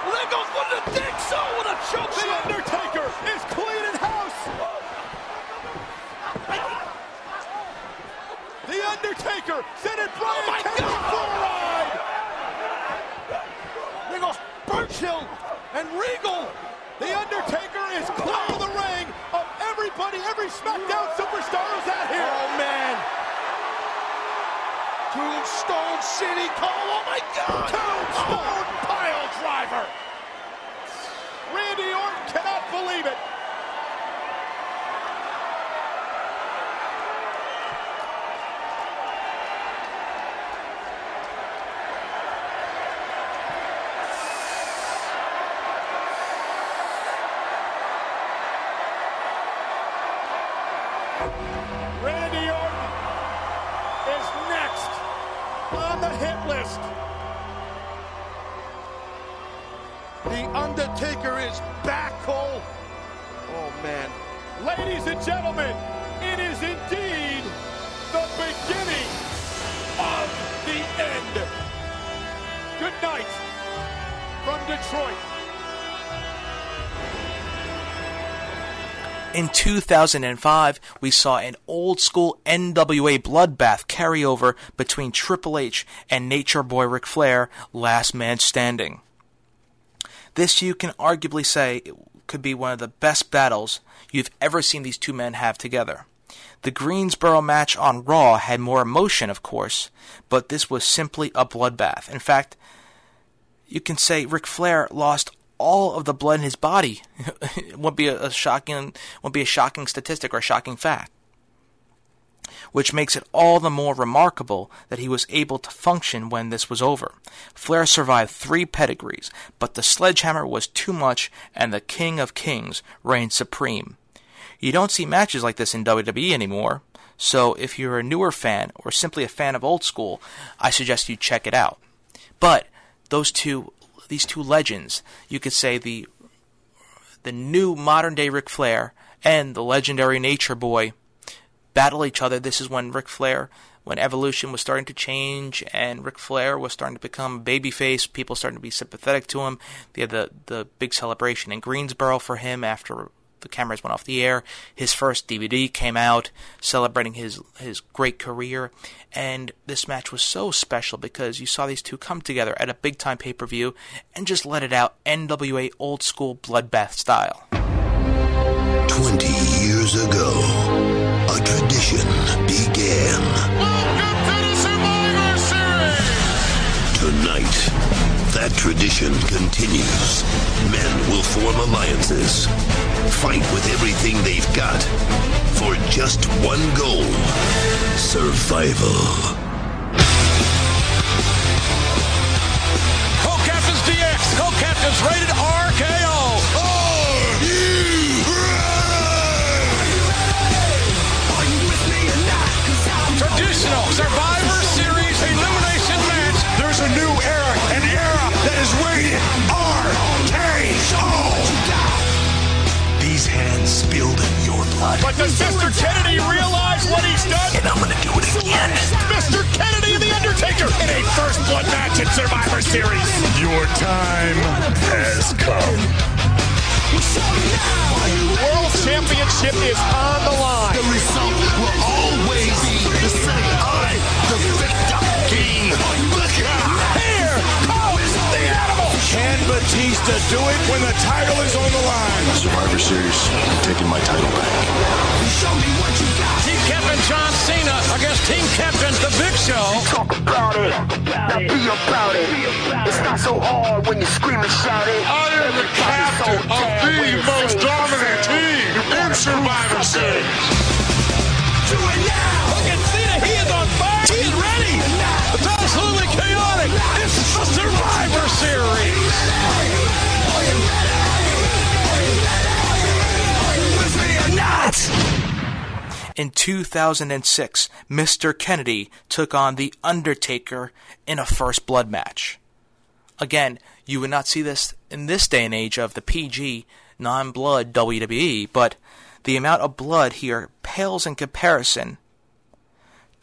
Well, there goes one of the dicks. Oh, choke. The Undertaker is cleaning house. The Undertaker sending Brian oh Kendrick for a ride. There goes Burchill and Regal. The Undertaker is clearing the ring of everybody, every SmackDown superstar is out here. Oh, man. Tombstone City Cole. Oh my God! Tombstone oh, pile driver. Believe it. In 2005, we saw an old school NWA bloodbath carryover between Triple H and Nature Boy Ric Flair, last man standing. This you can arguably say could be one of the best battles you've ever seen these two men have together. The Greensboro match on Raw had more emotion, of course, but this was simply a bloodbath. In fact, you can say Ric Flair lost all of the blood in his body. won't be a, a shocking won't be a shocking statistic or a shocking fact. Which makes it all the more remarkable that he was able to function when this was over. Flair survived three pedigrees, but the sledgehammer was too much and the King of Kings reigned supreme. You don't see matches like this in WWE anymore, so if you're a newer fan or simply a fan of old school, I suggest you check it out. But those two these two legends, you could say the the new modern day Ric Flair and the legendary Nature Boy battle each other. This is when Ric Flair, when Evolution was starting to change and Ric Flair was starting to become babyface, people starting to be sympathetic to him. They had the, the big celebration in Greensboro for him after the cameras went off the air. His first DVD came out celebrating his his great career, and this match was so special because you saw these two come together at a big time pay per view and just let it out NWA old school bloodbath style. Twenty years ago, That tradition continues. Men will form alliances, fight with everything they've got for just one goal survival. Co Captains DX, Co Captains rated RKO. Are you ready? Are you ready? Are you with me or not? Traditional survival. But does Mr. Kennedy realize what he's done? And I'm gonna do it again. Mr. Kennedy and The Undertaker in a first blood match at Survivor Series. Your time has come. World Championship is on the line. The result will always be the same. I, the victor, King Booker. Here comes the animal. Can Batista do it when the title is on the line? Survivor Series, I'm taking my title back. Show me what you got. Team Captain John Cena against Team Captain The Big Show. Talk about it. Now be about it. It's not so hard when you scream and shout it. I am the captain of the most dominant team in Survivor Series. Absolutely chaotic. The Survivor Series. In 2006, Mr. Kennedy took on The Undertaker in a first blood match. Again, you would not see this in this day and age of the PG, non blood WWE, but the amount of blood here pales in comparison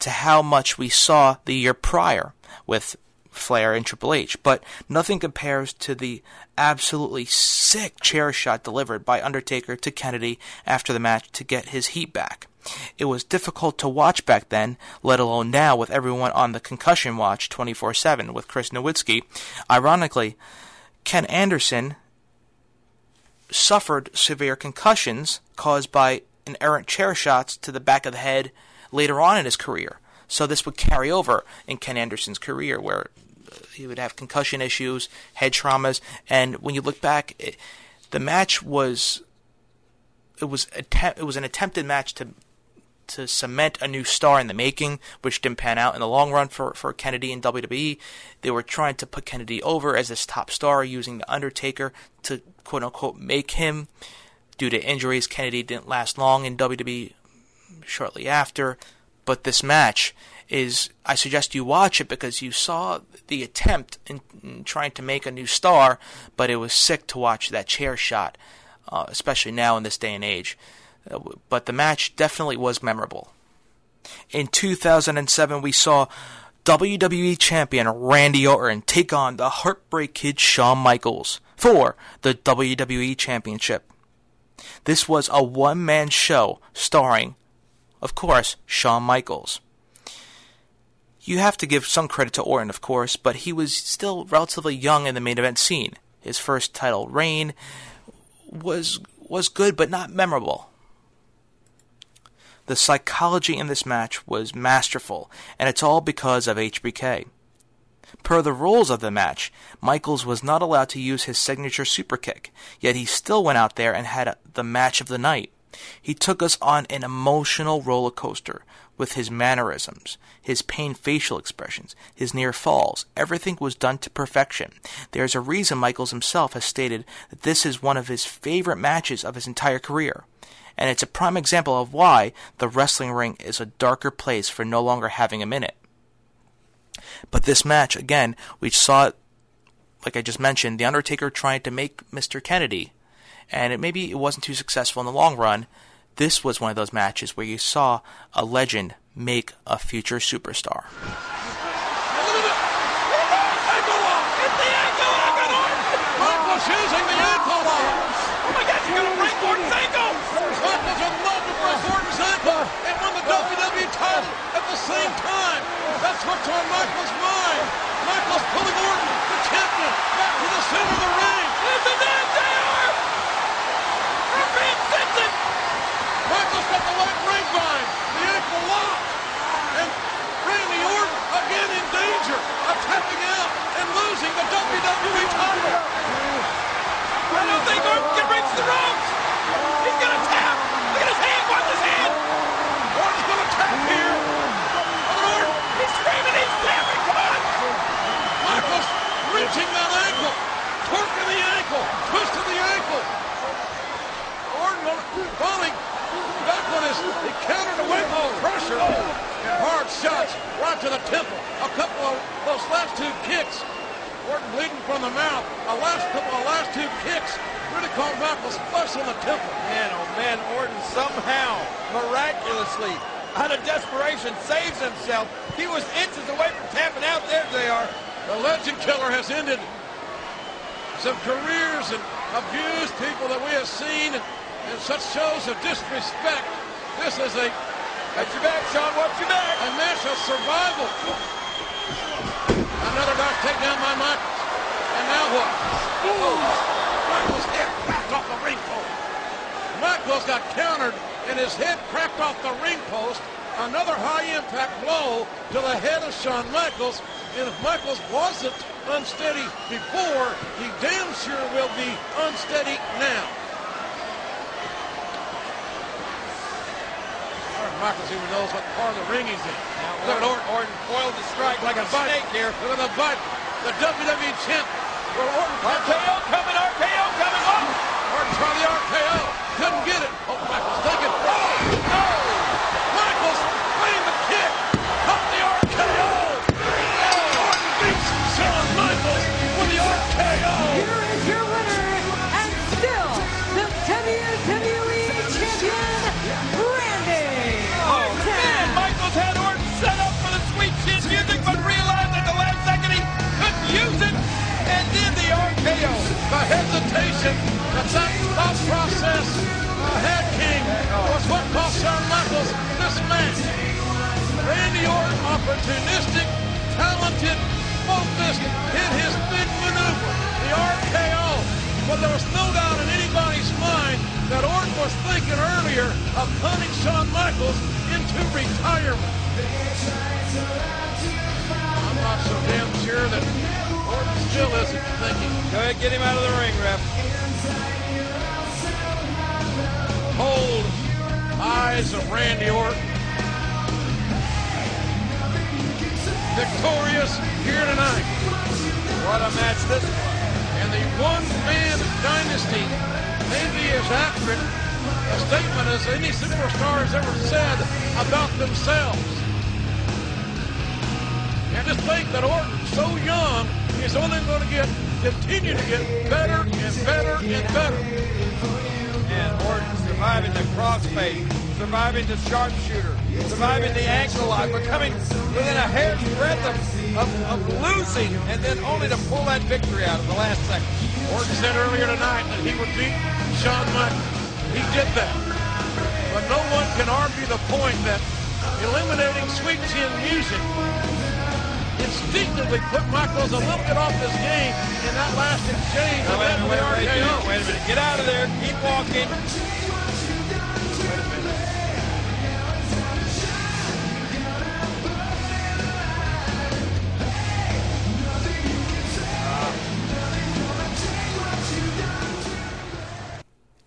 to how much we saw the year prior with Flair and Triple H, but nothing compares to the absolutely sick chair shot delivered by Undertaker to Kennedy after the match to get his heat back. It was difficult to watch back then, let alone now with everyone on the concussion watch 24 7 with Chris Nowinski. Ironically, Ken Anderson suffered severe concussions caused by an errant chair shots to the back of the head later on in his career. So this would carry over in Ken Anderson's career, where uh, he would have concussion issues, head traumas, and when you look back, it, the match was it was it was an attempted match to to cement a new star in the making, which didn't pan out in the long run for, for Kennedy in WWE. They were trying to put Kennedy over as this top star using The Undertaker to quote unquote make him. Due to injuries, Kennedy didn't last long in WWE shortly after. But this match is, I suggest you watch it because you saw the attempt in, in trying to make a new star, but it was sick to watch that chair shot, uh, especially now in this day and age. Uh, but the match definitely was memorable. In 2007, we saw WWE Champion Randy Orton take on the Heartbreak Kid Shawn Michaels for the WWE Championship. This was a one man show starring, of course, Shawn Michaels. You have to give some credit to Orton, of course, but he was still relatively young in the main event scene. His first title reign was was good but not memorable. The psychology in this match was masterful, and it's all because of HBK. Per the rules of the match, Michaels was not allowed to use his signature super kick, yet he still went out there and had the match of the night. He took us on an emotional roller coaster with his mannerisms, his pain facial expressions, his near falls. Everything was done to perfection. There's a reason Michaels himself has stated that this is one of his favorite matches of his entire career. And it's a prime example of why the wrestling ring is a darker place for no longer having him in it. But this match, again, we saw like I just mentioned, The Undertaker trying to make Mr. Kennedy. And it maybe it wasn't too successful in the long run. This was one of those matches where you saw a legend make a future superstar. Into retirement. I'm not so damn sure that Orton still isn't thinking. Go ahead, get him out of the ring, ref. cold eyes of Randy Orton. Victorious here tonight. What a match this was. And the one-man dynasty maybe as accurate a statement as any superstar has ever said about themselves. And just think that Orton, so young, is only going to get continue to get better and better and better. And Orton surviving the crossface, surviving the sharpshooter, surviving the ankle lock, becoming within a hair's breadth of, of, of losing, and then only to pull that victory out in the last second. Orton said earlier tonight that he would beat Shawn Michaels. He did that. But no one can argue the point that eliminating Sweet Chin Music instinctively put Michaels a little bit off his game in that last exchange. Now, wait, wait, wait, wait, wait a minute. Get out of there. Keep walking.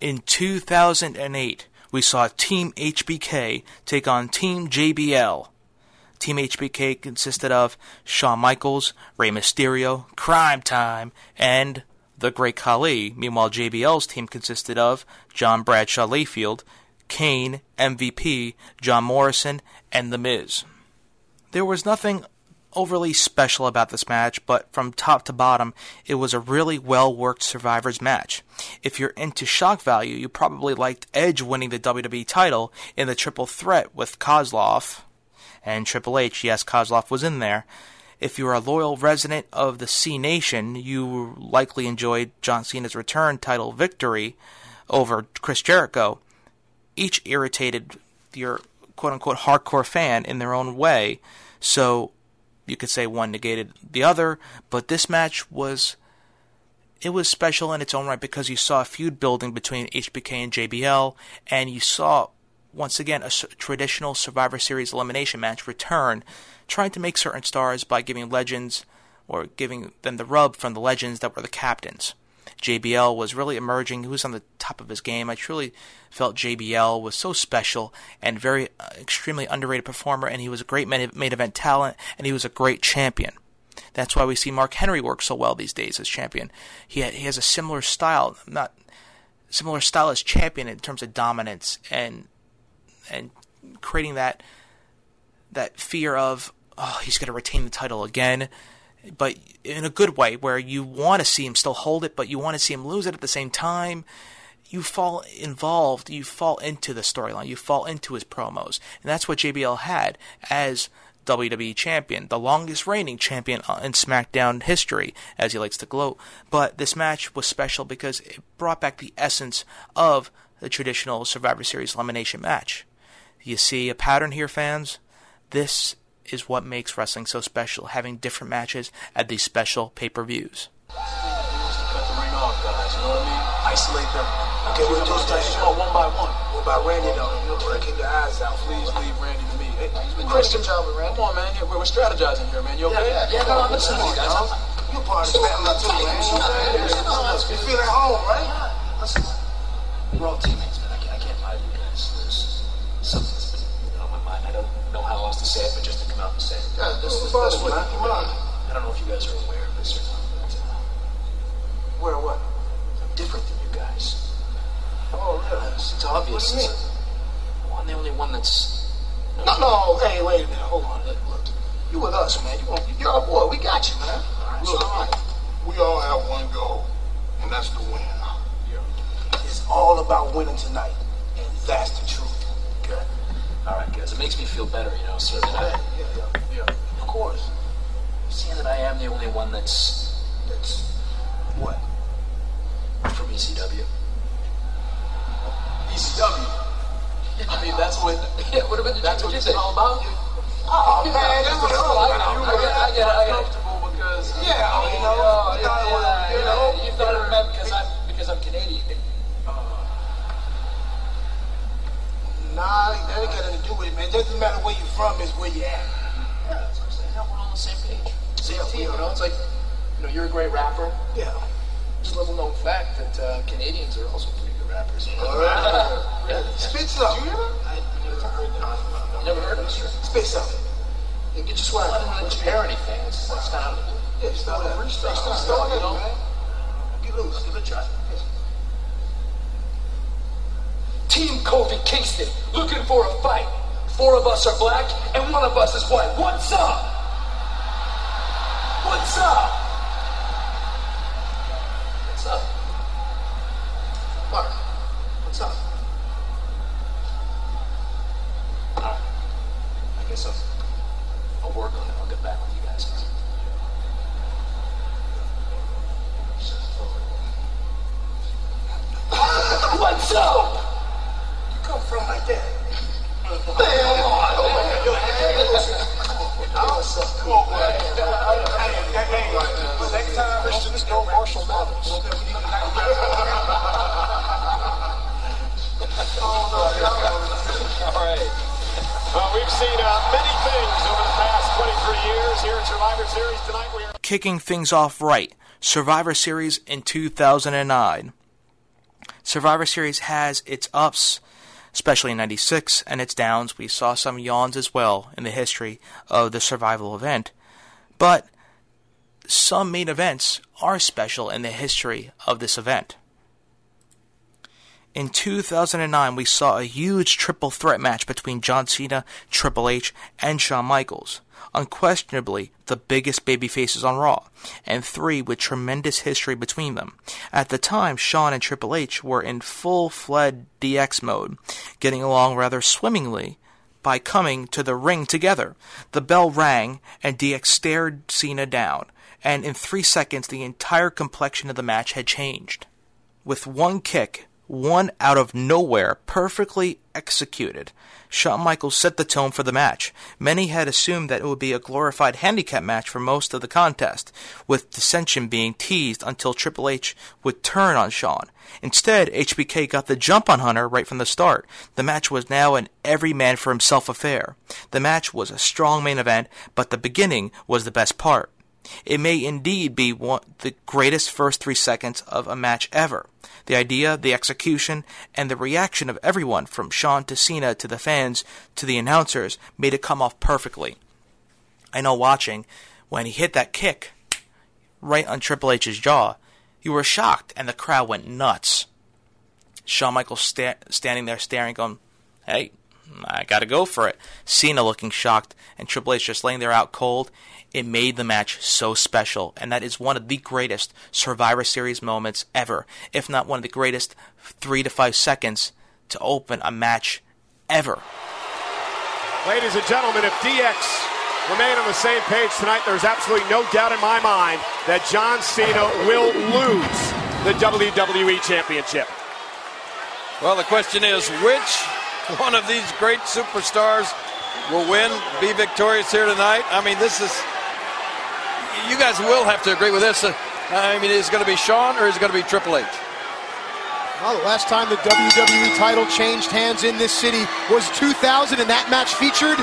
In 2008, we saw Team HBK take on Team JBL. Team HBK consisted of Shawn Michaels, Rey Mysterio, Cryme Tyme, and the Great Khali. Meanwhile, JBL's team consisted of John Bradshaw Layfield, Kane, MVP, John Morrison, and The Miz. There was nothing overly special about this match, but from top to bottom, it was a really well worked Survivors match. If you're into shock value, you probably liked Edge winning the WWE title in the triple threat with Kozlov and Triple H. Yes, Kozlov was in there. If you're a loyal resident of the Cenation, you likely enjoyed John Cena's return title victory over Chris Jericho. Each irritated your quote unquote hardcore fan in their own way. So you could say one negated the other, but this match was it was special in its own right because you saw a feud building between HBK and JBL, and you saw once again a traditional Survivor Series elimination match return, trying to make certain stars by giving legends or giving them the rub from the legends that were the captains. JBL was really emerging. He was on the top of his game. I truly felt JBL was so special and very uh, extremely underrated performer, and he was a great main event talent, and he was a great champion. That's why we see Mark Henry work so well these days as champion. He ha- he has a similar style, not similar style as champion in terms of dominance and and creating that that fear of oh he's going to retain the title again but in a good way, where you want to see him still hold it, but you want to see him lose it at the same time. You fall involved, you fall into the storyline, you fall into his promos, and that's what JBL had as WWE champion, the longest reigning champion in SmackDown history, as he likes to gloat. But this match was special because it brought back the essence of the traditional Survivor Series elimination match. You see a pattern here, fans? This is what makes wrestling so special, having different matches at these special pay per views. Cut the ring off, guys. You know what I mean? Isolate them. Okay, we'll do this oh, one by one. What about Randy, though? You know, keep the eyes out. Please leave Randy to me. Hey, he's been doing job with Randy. Come on, man. Yeah, we're, we're strategizing here, man. You okay? Yeah, yeah, yeah no, listen to me, guys. You're part of the family, too, man. You feel at home, right? Listen, we're all teammates, man. I can't, I can't lie to you guys. There's something know how else to say it, but just to come out and say it. Yeah, this is the best way. Come on. I don't know if you guys are aware of this or not, but... Uh, aware what? I'm different than you guys. Oh, really? It's, it's obvious. What do you mean? Well, I'm the only one that's... No, no, hey, wait a minute. Hold on. Look, look. You with us, man. You want, you're our boy. We got you, man. All right, look, all right. we all have one goal, and that's to win. Yeah. It's all about winning tonight, and that's the truth. Good. All right, guys. It makes me feel better, you know, seeing that I... Yeah, yeah, yeah. Of course. Seeing that I am the only one that's... That's... What? From ECW. ECW? I mean, that's what. Yeah, what about that's what it's all about. Oh man, that's what it's all about. I get, I get, I get comfortable because yeah, you know, you know, you know, you thought it meant because I'm because I'm Canadian. Nah, that ain't got nothing to do with it, man. It doesn't matter where you're from, it's where you're at. Yeah, that's what I'm saying. Yeah, we're on the same page. Same team, you know? It's like, you know, you're a great rapper. Yeah. It's a little known fact that uh, Canadians are also pretty good rappers. All right. yeah. Spit some. Did you hear that? I never heard that. You never heard of it? Spit some. Yeah, get your swag. I didn't let you hear anything. It's, it's kind of, yeah, it's not. It's not a you know? Get loose. Give it a try. Team Kofi Kingston looking for a fight. Four of us are black and one of us is white. What's up? What's up? What's up? Kicking things off right. Survivor Series in 2009. Survivor Series has its ups, especially in 96, and its downs. We saw some yawns as well in the history of the survival event. But some main events are special in the history of this event. In 2009, we saw a huge triple threat match between John Cena, Triple H, and Shawn Michaels. Unquestionably, the biggest baby faces on Raw, and three with tremendous history between them. At the time, Shawn and Triple H were in full fledged DX mode, getting along rather swimmingly by coming to the ring together. The bell rang, and DX stared Cena down, and in three seconds, the entire complexion of the match had changed. With one kick, one out of nowhere, perfectly executed. Shawn Michaels set the tone for the match. Many had assumed that it would be a glorified handicap match for most of the contest, with dissension being teased until Triple H would turn on Shawn. Instead, HBK got the jump on Hunter right from the start. The match was now an every man for himself affair. The match was a strong main event, but the beginning was the best part. It may indeed be one, the greatest first three seconds of a match ever. The idea, the execution, and the reaction of everyone from Shawn to Cena to the fans to the announcers made it come off perfectly. I know watching, when he hit that kick right on Triple H's jaw, you were shocked and the crowd went nuts. Shawn Michaels sta- standing there staring, going, Hey, I gotta go for it. Cena looking shocked, and Triple H just laying there out cold. It made the match so special, and that is one of the greatest Survivor Series moments ever, if not one of the greatest three to five seconds to open a match ever. Ladies and gentlemen, if DX remain on the same page tonight, there's absolutely no doubt in my mind that John Cena will lose the WWE Championship. Well, the question is which one of these great superstars will win, be victorious here tonight? I mean, this is. You guys will have to agree with this. Uh, I mean, is it going to be Shawn or is it going to be Triple H? Well, the last time the WWE title changed hands in this city was 2000, and that match featured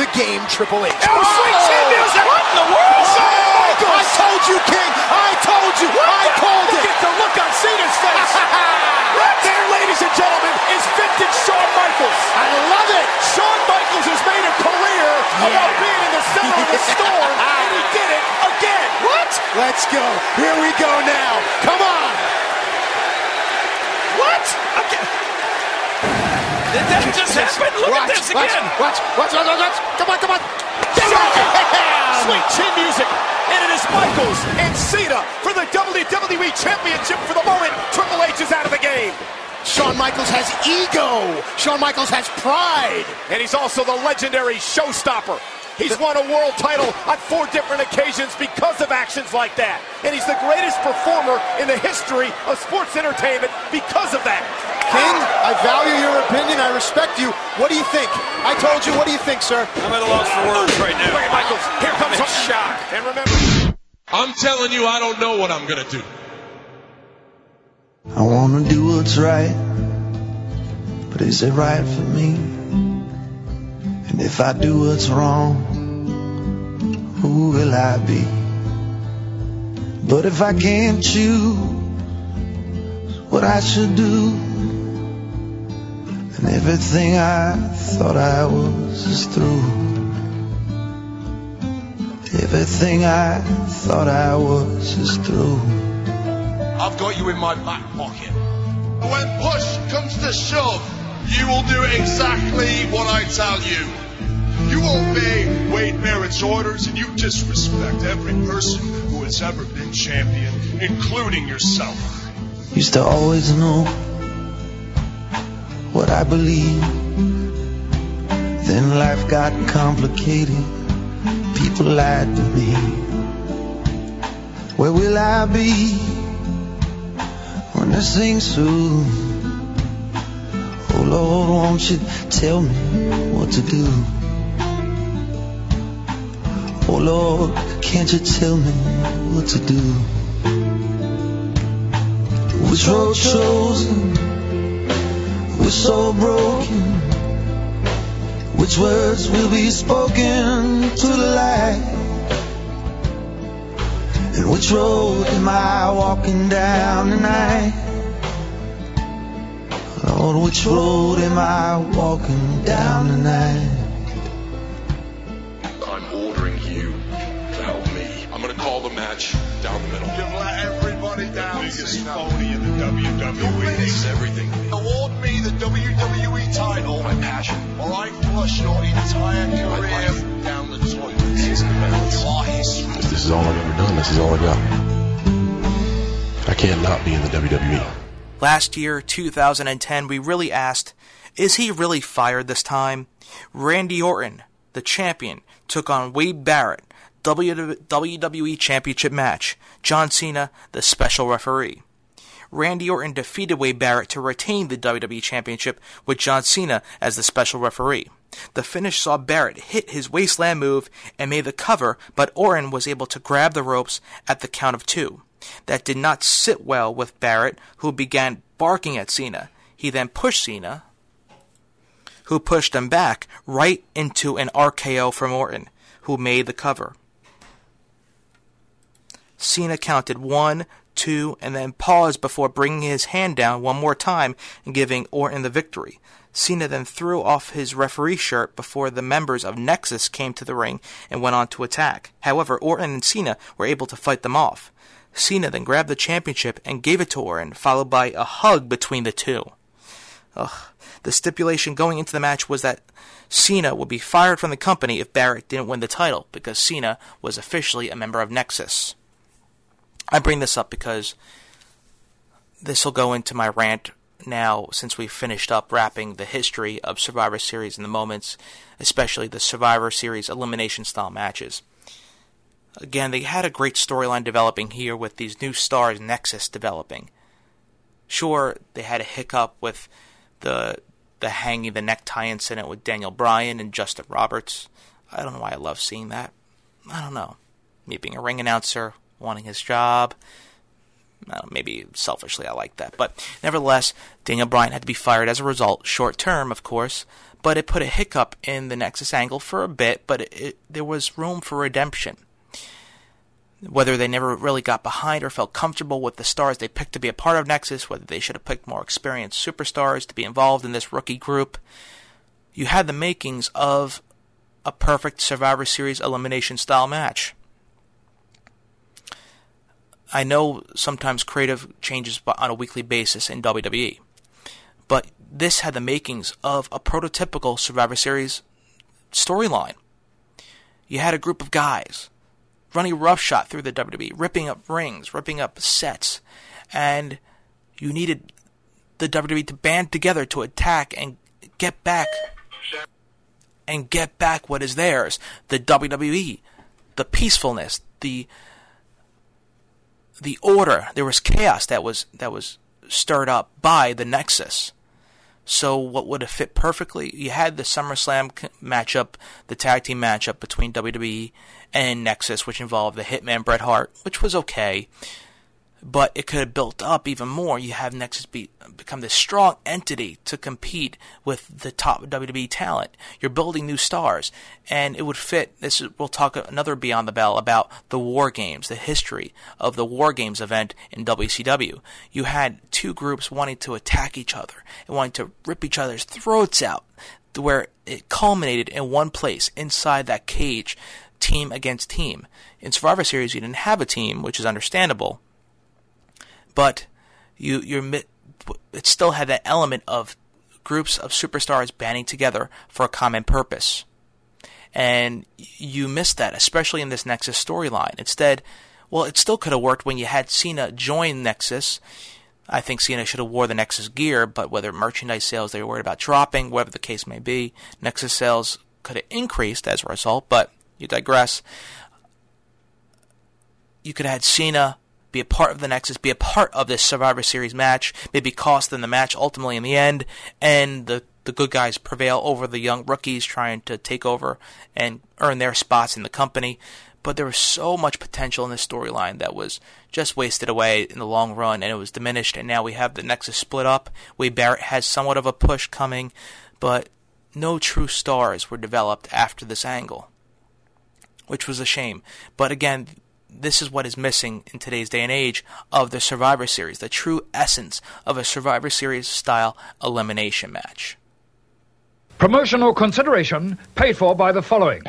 the game Triple H. Oh, sweet chin music! What in the world? I told you, King! I told you! I called Look it! at the look on Cena's face! right there, ladies and gentlemen, is vintage Shawn Michaels. I love it! Shawn Michaels has made a career about being in the center of the storm, and he did it again. What? Let's go. Here we go now. Come on. What? Okay. Did that just happen? Look watch, at this again. Watch, watch, watch, watch, watch. Come on, come on. Sweet chin music. And it is Michaels and Cena for the WWE Championship for the moment. Triple H is out of the game. Shawn Michaels has ego. Shawn Michaels has pride. And he's also the legendary showstopper. He's won a world title on four different occasions because of actions like that. And he's the greatest performer in the history of sports entertainment because of that. King, I value your opinion. I respect you. What do you think? I told you. What do you think, sir? I'm at a loss for words right now. Look at Michaels. Here comes I'm in a shock. And remember, I'm telling you, I don't know what I'm gonna do. I wanna do what's right, but is it right for me? And if I do what's wrong, who will I be? But if I can't choose what I should do, and everything I thought I was is through. Everything I thought I was is through. I've got you in my back pocket. When push comes to shove, you will do exactly what I tell you. You obey Wade Barrett's orders and you disrespect every person who has ever been champion, including yourself. Used to always know what I believe. Then life got complicated. People lied to me. Where will I be when this thing's through? Oh Lord, won't you tell me what to do? Oh Lord, can't you tell me what to do? Which road chosen? We're so broken. Which words will be spoken to the light? And which road am I walking down tonight? Lord, which road am I walking down tonight? Down the middle. You've let everybody down. The biggest phony in the WWE. It's everything. Award me the WWE title. My passion. Or I flush your entire career down the toilet. Here's the balance. You are history. This is all I've ever done. This is all I got. I can't not be in the. WWE. Last year, 2010, we really asked, is he really fired this time? Randy Orton, the champion, took on Wade Barrett, WWE Championship match. John Cena, the special referee. Randy Orton defeated Wade Barrett to retain the WWE Championship with John Cena as the special referee. The finish saw Barrett hit his wasteland move and made the cover, but Orton was able to grab the ropes at the count of two. That did not sit well with Barrett, who began barking at Cena. He then pushed Cena, who pushed him back right into an RKO from Orton, who made the cover. Cena counted one, two, and then paused before bringing his hand down one more time and giving Orton the victory. Cena then threw off his referee shirt before the members of Nexus came to the ring and went on to attack. However, Orton and Cena were able to fight them off. Cena then grabbed the championship and gave it to Orton, followed by a hug between the two. Ugh. The stipulation going into the match was that Cena would be fired from the company if Barrett didn't win the title, because Cena was officially a member of Nexus. I bring this up because this will go into my rant now since we've finished up wrapping the history of Survivor Series and the moments, especially the Survivor Series elimination style matches. Again, they had a great storyline developing here with these new stars Nexus developing. Sure, they had a hiccup with the the hanging the necktie incident with Daniel Bryan and Justin Roberts. I don't know why I love seeing that. I don't know. Me being a ring announcer, wanting his job. maybe selfishly I like that. But nevertheless, Daniel Bryan had to be fired as a result, short term, of course. But it put a hiccup in the Nexus angle for a bit, but it, it, there was room for redemption whether they never really got behind or felt comfortable with the stars they picked to be a part of Nexus, whether they should have picked more experienced superstars to be involved in this rookie group. You had the makings of a perfect Survivor Series elimination style match. I know sometimes creative changes on a weekly basis in WWE, but this had the makings of a prototypical Survivor Series storyline. You had a group of guys running roughshod through the WWE, ripping up rings, ripping up sets, and you needed the WWE to band together to attack and get back and get back what is theirs. The WWE, the peacefulness, the the order. There was chaos that was that was stirred up by the Nexus. So what would have fit perfectly? You had the SummerSlam matchup, the tag team matchup between WWE and Nexus, which involved the Hitman Bret Hart, which was okay. But it could have built up even more. You have Nexus be, become this strong entity to compete with the top WWE talent. You're building new stars, and it would fit. This is, we'll talk another Beyond the Bell about the War Games, the history of the War Games event in WCW. You had two groups wanting to attack each other and wanting to rip each other's throats out, where it culminated in one place inside that cage team against team. In Survivor Series, you didn't have a team, which is understandable, but you you it still had that element of groups of superstars banding together for a common purpose. And you missed that, especially in this Nexus storyline. Instead, well, it still could have worked when you had Cena join Nexus. I think Cena should have wore the Nexus gear, but whether merchandise sales they were worried about dropping, whatever the case may be, Nexus sales could have increased as a result. But you digress. You could have had Cena be a part of the Nexus, be a part of this Survivor Series match, maybe cost them the match ultimately in the end, and the the good guys prevail over the young rookies trying to take over and earn their spots in the company. But there was so much potential in this storyline that was just wasted away in the long run, and it was diminished. And now we have the Nexus split up. Wade Barrett has somewhat of a push coming, but no true stars were developed after this angle which was a shame. But again, this is what is missing in today's day and age of the Survivor Series, the true essence of a Survivor Series style elimination match. Promotional consideration paid for by the following.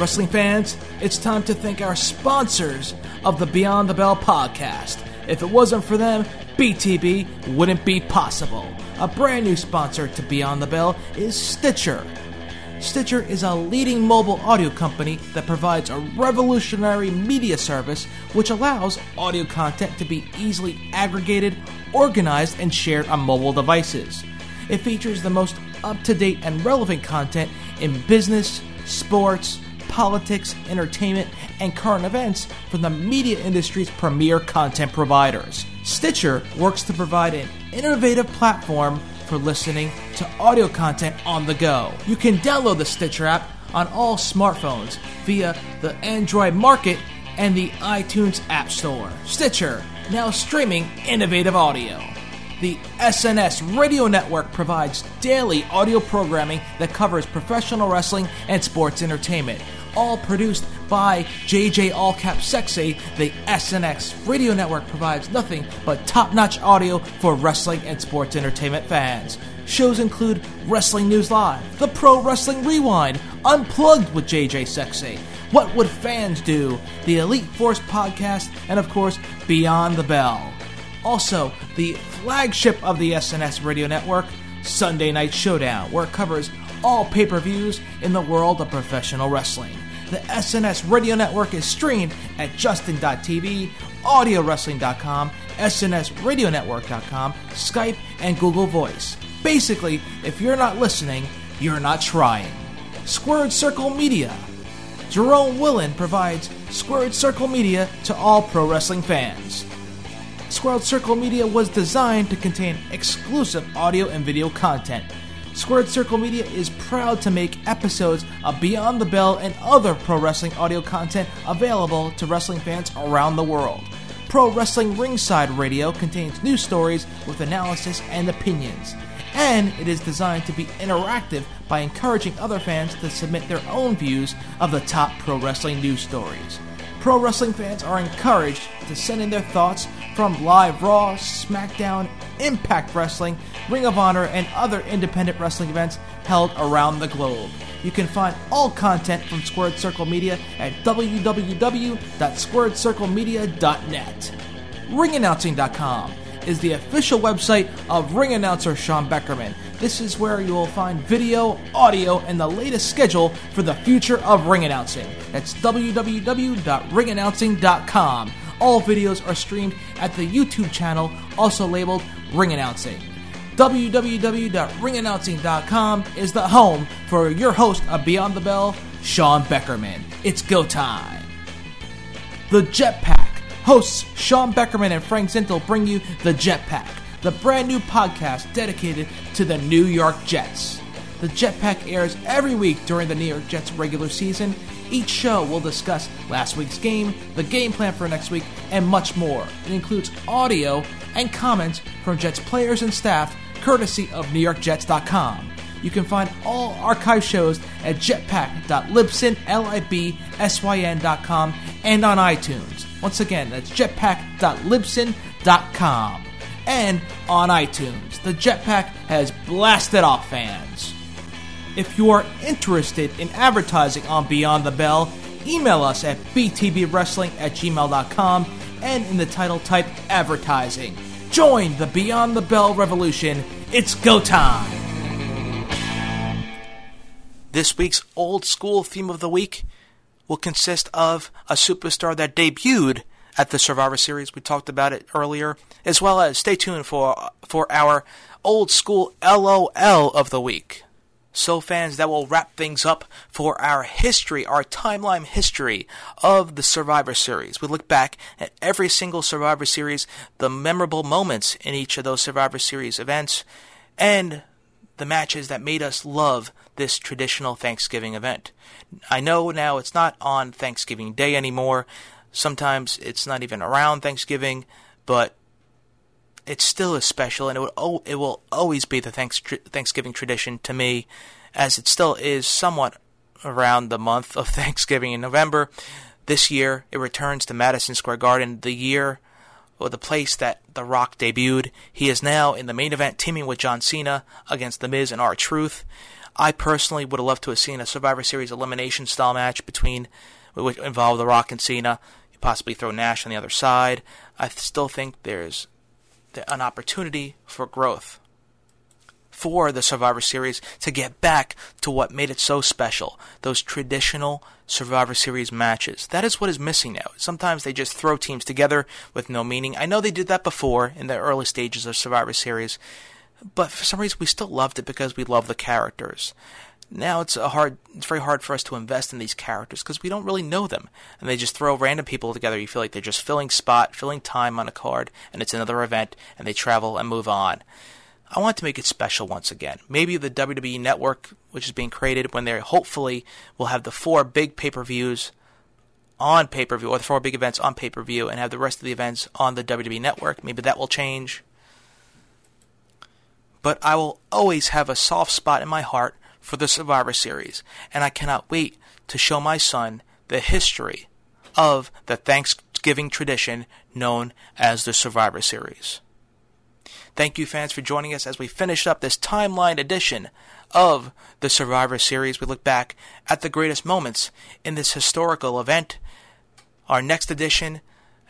Wrestling fans, it's time to thank our sponsors of the Beyond the Bell podcast. If it wasn't for them, BTB wouldn't be possible. A brand new sponsor to Beyond the Bell is Stitcher. Stitcher is a leading mobile audio company that provides a revolutionary media service which allows audio content to be easily aggregated, organized, and shared on mobile devices. It features the most up to date and relevant content in business, sports, politics, entertainment, and current events from the media industry's premier content providers. Stitcher works to provide an innovative platform for listening to audio content on the go. You can download the Stitcher app on all smartphones via the Android Market and the iTunes App Store. Stitcher, now streaming innovative audio. The SNS Radio Network provides daily audio programming that covers professional wrestling and sports entertainment all produced by JJ Allcap Sexy, the SNS Radio Network provides nothing but top notch audio for wrestling and sports entertainment fans. Shows include Wrestling News Live, The Pro Wrestling Rewind, Unplugged with JJ Sexy, What Would Fans Do, the Elite Force Podcast, and of course, Beyond the Bell. Also, the flagship of the SNS Radio Network, Sunday Night Showdown, where it covers all pay per views in the world of professional wrestling. The SNS Radio Network is streamed at Justin.tv, AudioWrestling.com, SNSRadioNetwork.com, Skype, and Google Voice. Basically, if you're not listening, you're not trying. Squared Circle Media. Jerome Willen provides Squared Circle Media to all pro wrestling fans. Squared Circle Media was designed to contain exclusive audio and video content. Squared Circle Media is proud to make episodes of Beyond the Bell and other pro wrestling audio content available to wrestling fans around the world. Pro Wrestling Ringside Radio contains news stories with analysis and opinions. And it is designed to be interactive by encouraging other fans to submit their own views of the top pro wrestling news stories. Pro wrestling fans are encouraged to send in their thoughts from live Raw, SmackDown, Impact Wrestling, Ring of Honor, and other independent wrestling events held around the globe. You can find all content from Squared Circle Media at www.squaredcirclemedia.net. Ringannouncing.com is the official website of ring announcer Sean Beckerman. This is where you will find video, audio, and the latest schedule for the future of ring announcing. That's www.ringannouncing.com. All videos are streamed at the YouTube channel, also labeled Ring Announcing. www.ringannouncing.com is the home for your host of Beyond the Bell, Sean Beckerman. It's go time. The Jetpack. Hosts Sean Beckerman and Frank Zintel bring you The Jetpack, the brand new podcast dedicated to the New York Jets. The Jetpack airs every week during the New York Jets regular season. Each show will discuss last week's game, the game plan for next week, and much more. It includes audio and comments from Jets players and staff, courtesy of NewYorkJets.com. You can find all archive shows at jetpack.libsyn.com and on iTunes. Once again, that's jetpack.libsyn.com and on iTunes. The Jetpack has blasted off fans. If you are interested in advertising on Beyond the Bell, email us at btbwrestling at gmail.com and in the title type advertising. Join the Beyond the Bell revolution. It's go time! This week's old school theme of the week will consist of a superstar that debuted at the Survivor Series. We talked about it earlier, as well as stay tuned for for our old school LOL of the week. So, fans, that will wrap things up for our history, our timeline history of the Survivor Series. We look back at every single Survivor Series, the memorable moments in each of those Survivor Series events, and the matches that made us love this traditional Thanksgiving event. I know now it's not on Thanksgiving Day anymore. Sometimes it's not even around Thanksgiving, but it still is special, and it will it will always be the thanks, Thanksgiving tradition to me, as it still is somewhat around the month of Thanksgiving in November. This year, it returns to Madison Square Garden, the year or the place that The Rock debuted. He is now in the main event, teaming with John Cena against The Miz and R Truth. I personally would have loved to have seen a Survivor Series elimination style match between, which involved The Rock and Cena. You possibly throw Nash on the other side. I still think there's an opportunity for growth for the Survivor Series to get back to what made it so special those traditional Survivor Series matches. That is what is missing now. Sometimes they just throw teams together with no meaning. I know they did that before in the early stages of Survivor Series, but for some reason we still loved it because we love the characters. Now it's a hard it's very hard for us to invest in these characters because we don't really know them. And they just throw random people together. You feel like they're just filling spot, filling time on a card, and it's another event and they travel and move on. I want to make it special once again. Maybe the WWE network, which is being created when they hopefully will have the four big pay per views on pay per view, or the four big events on pay per view, and have the rest of the events on the WWE network. Maybe that will change but I will always have a soft spot in my heart for the Survivor Series, and I cannot wait to show my son the history of the Thanksgiving tradition known as the Survivor Series. Thank you, fans, for joining us as we finish up this timeline edition of the Survivor Series. We look back at the greatest moments in this historical event. Our next edition,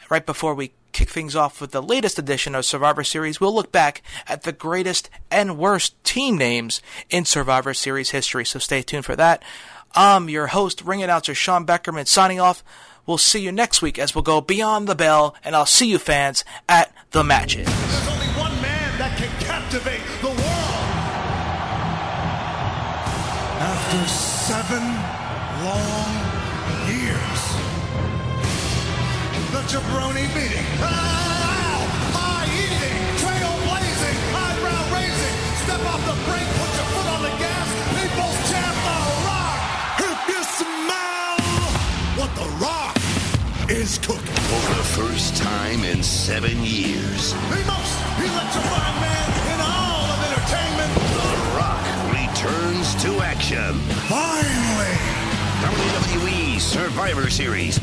right before we kick things off with the latest edition of Survivor Series, we'll look back at the greatest and worst team names in Survivor Series history. So stay tuned for that. I'm your host, ring announcer Sean Beckerman, signing off. We'll see you next week as we'll go beyond the bell, and I'll see you fans at the matches. There's only one man that can captivate the world. After seven jabroni meeting. Ow! Ah, high eating, trailblazing, eyebrow raising. Step off the brink, put your foot on the gas. People's champ, The Rock. If you smell what The Rock is cooking. For the first time in seven years, The most electrifying man in all of entertainment. The Rock returns to action. Finally! WWE Survivor Series.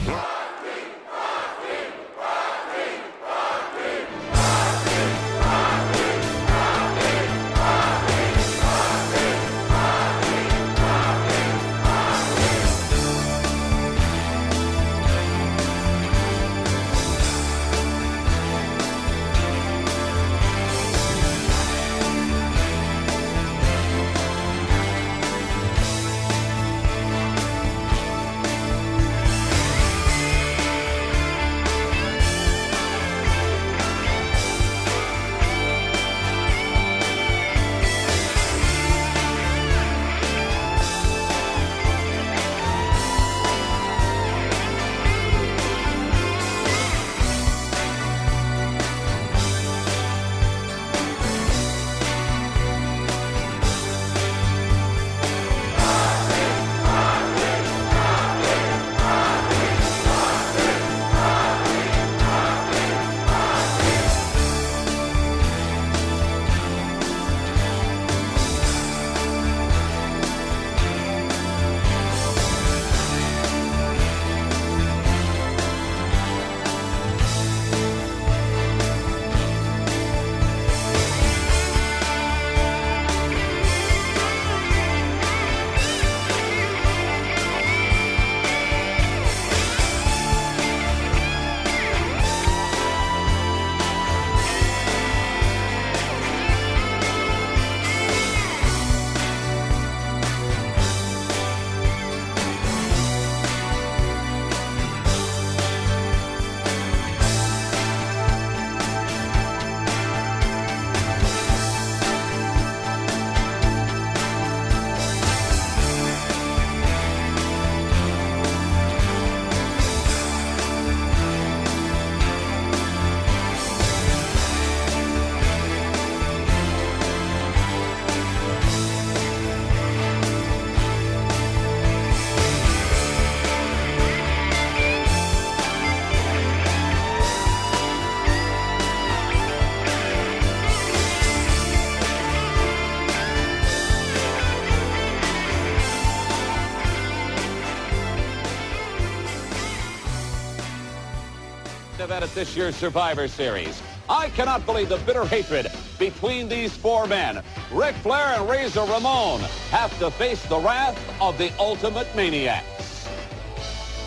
At this year's Survivor Series. I cannot believe the bitter hatred between these four men. Ric Flair and Razor Ramon have to face the wrath of the Ultimate Maniacs.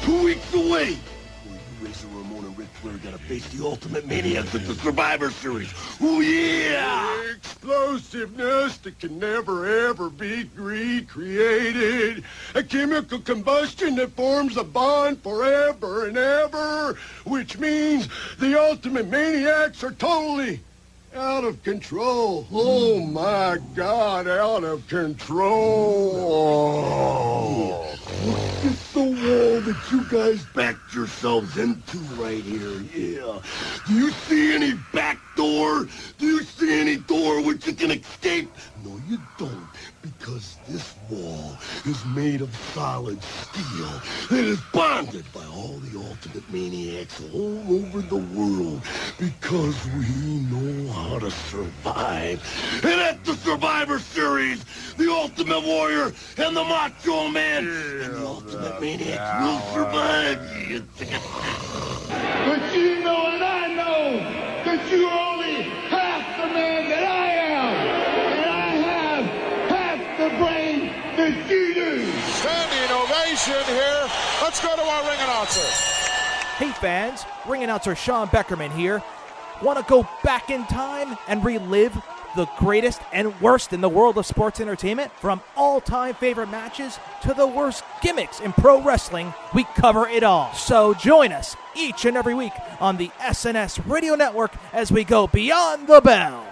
Two weeks away. You, Razor Ramon, and Ric Flair gotta face the Ultimate Maniacs at the Survivor Series. Oh, yeah! Explosiveness that can never ever be recreated. A chemical combustion that forms a bond forever and ever, which means the ultimate maniacs are totally out of control. Oh my God, out of control. The wall that you guys backed yourselves into right here. Yeah. Do you see any back door? Do you see any door which you can escape? No, you don't. Because this wall is made of solid steel. It is bonded by all the ultimate maniacs all over the world because we know how to survive. And at the Survivor Series, the Ultimate Warrior and the Macho Man and the Ultimate Maniacs will survive. But you know and I know that you're only half the man that I am. And I have half the brain here. Let's go to our ring announcer. Hey fans, ring announcer Sean Beckerman here. Want to go back in time and relive the greatest and worst in the world of sports entertainment? From all time favorite matches to the worst gimmicks in pro wrestling, we cover it all. So join us each and every week on the SNS Radio Network as we go beyond the bell.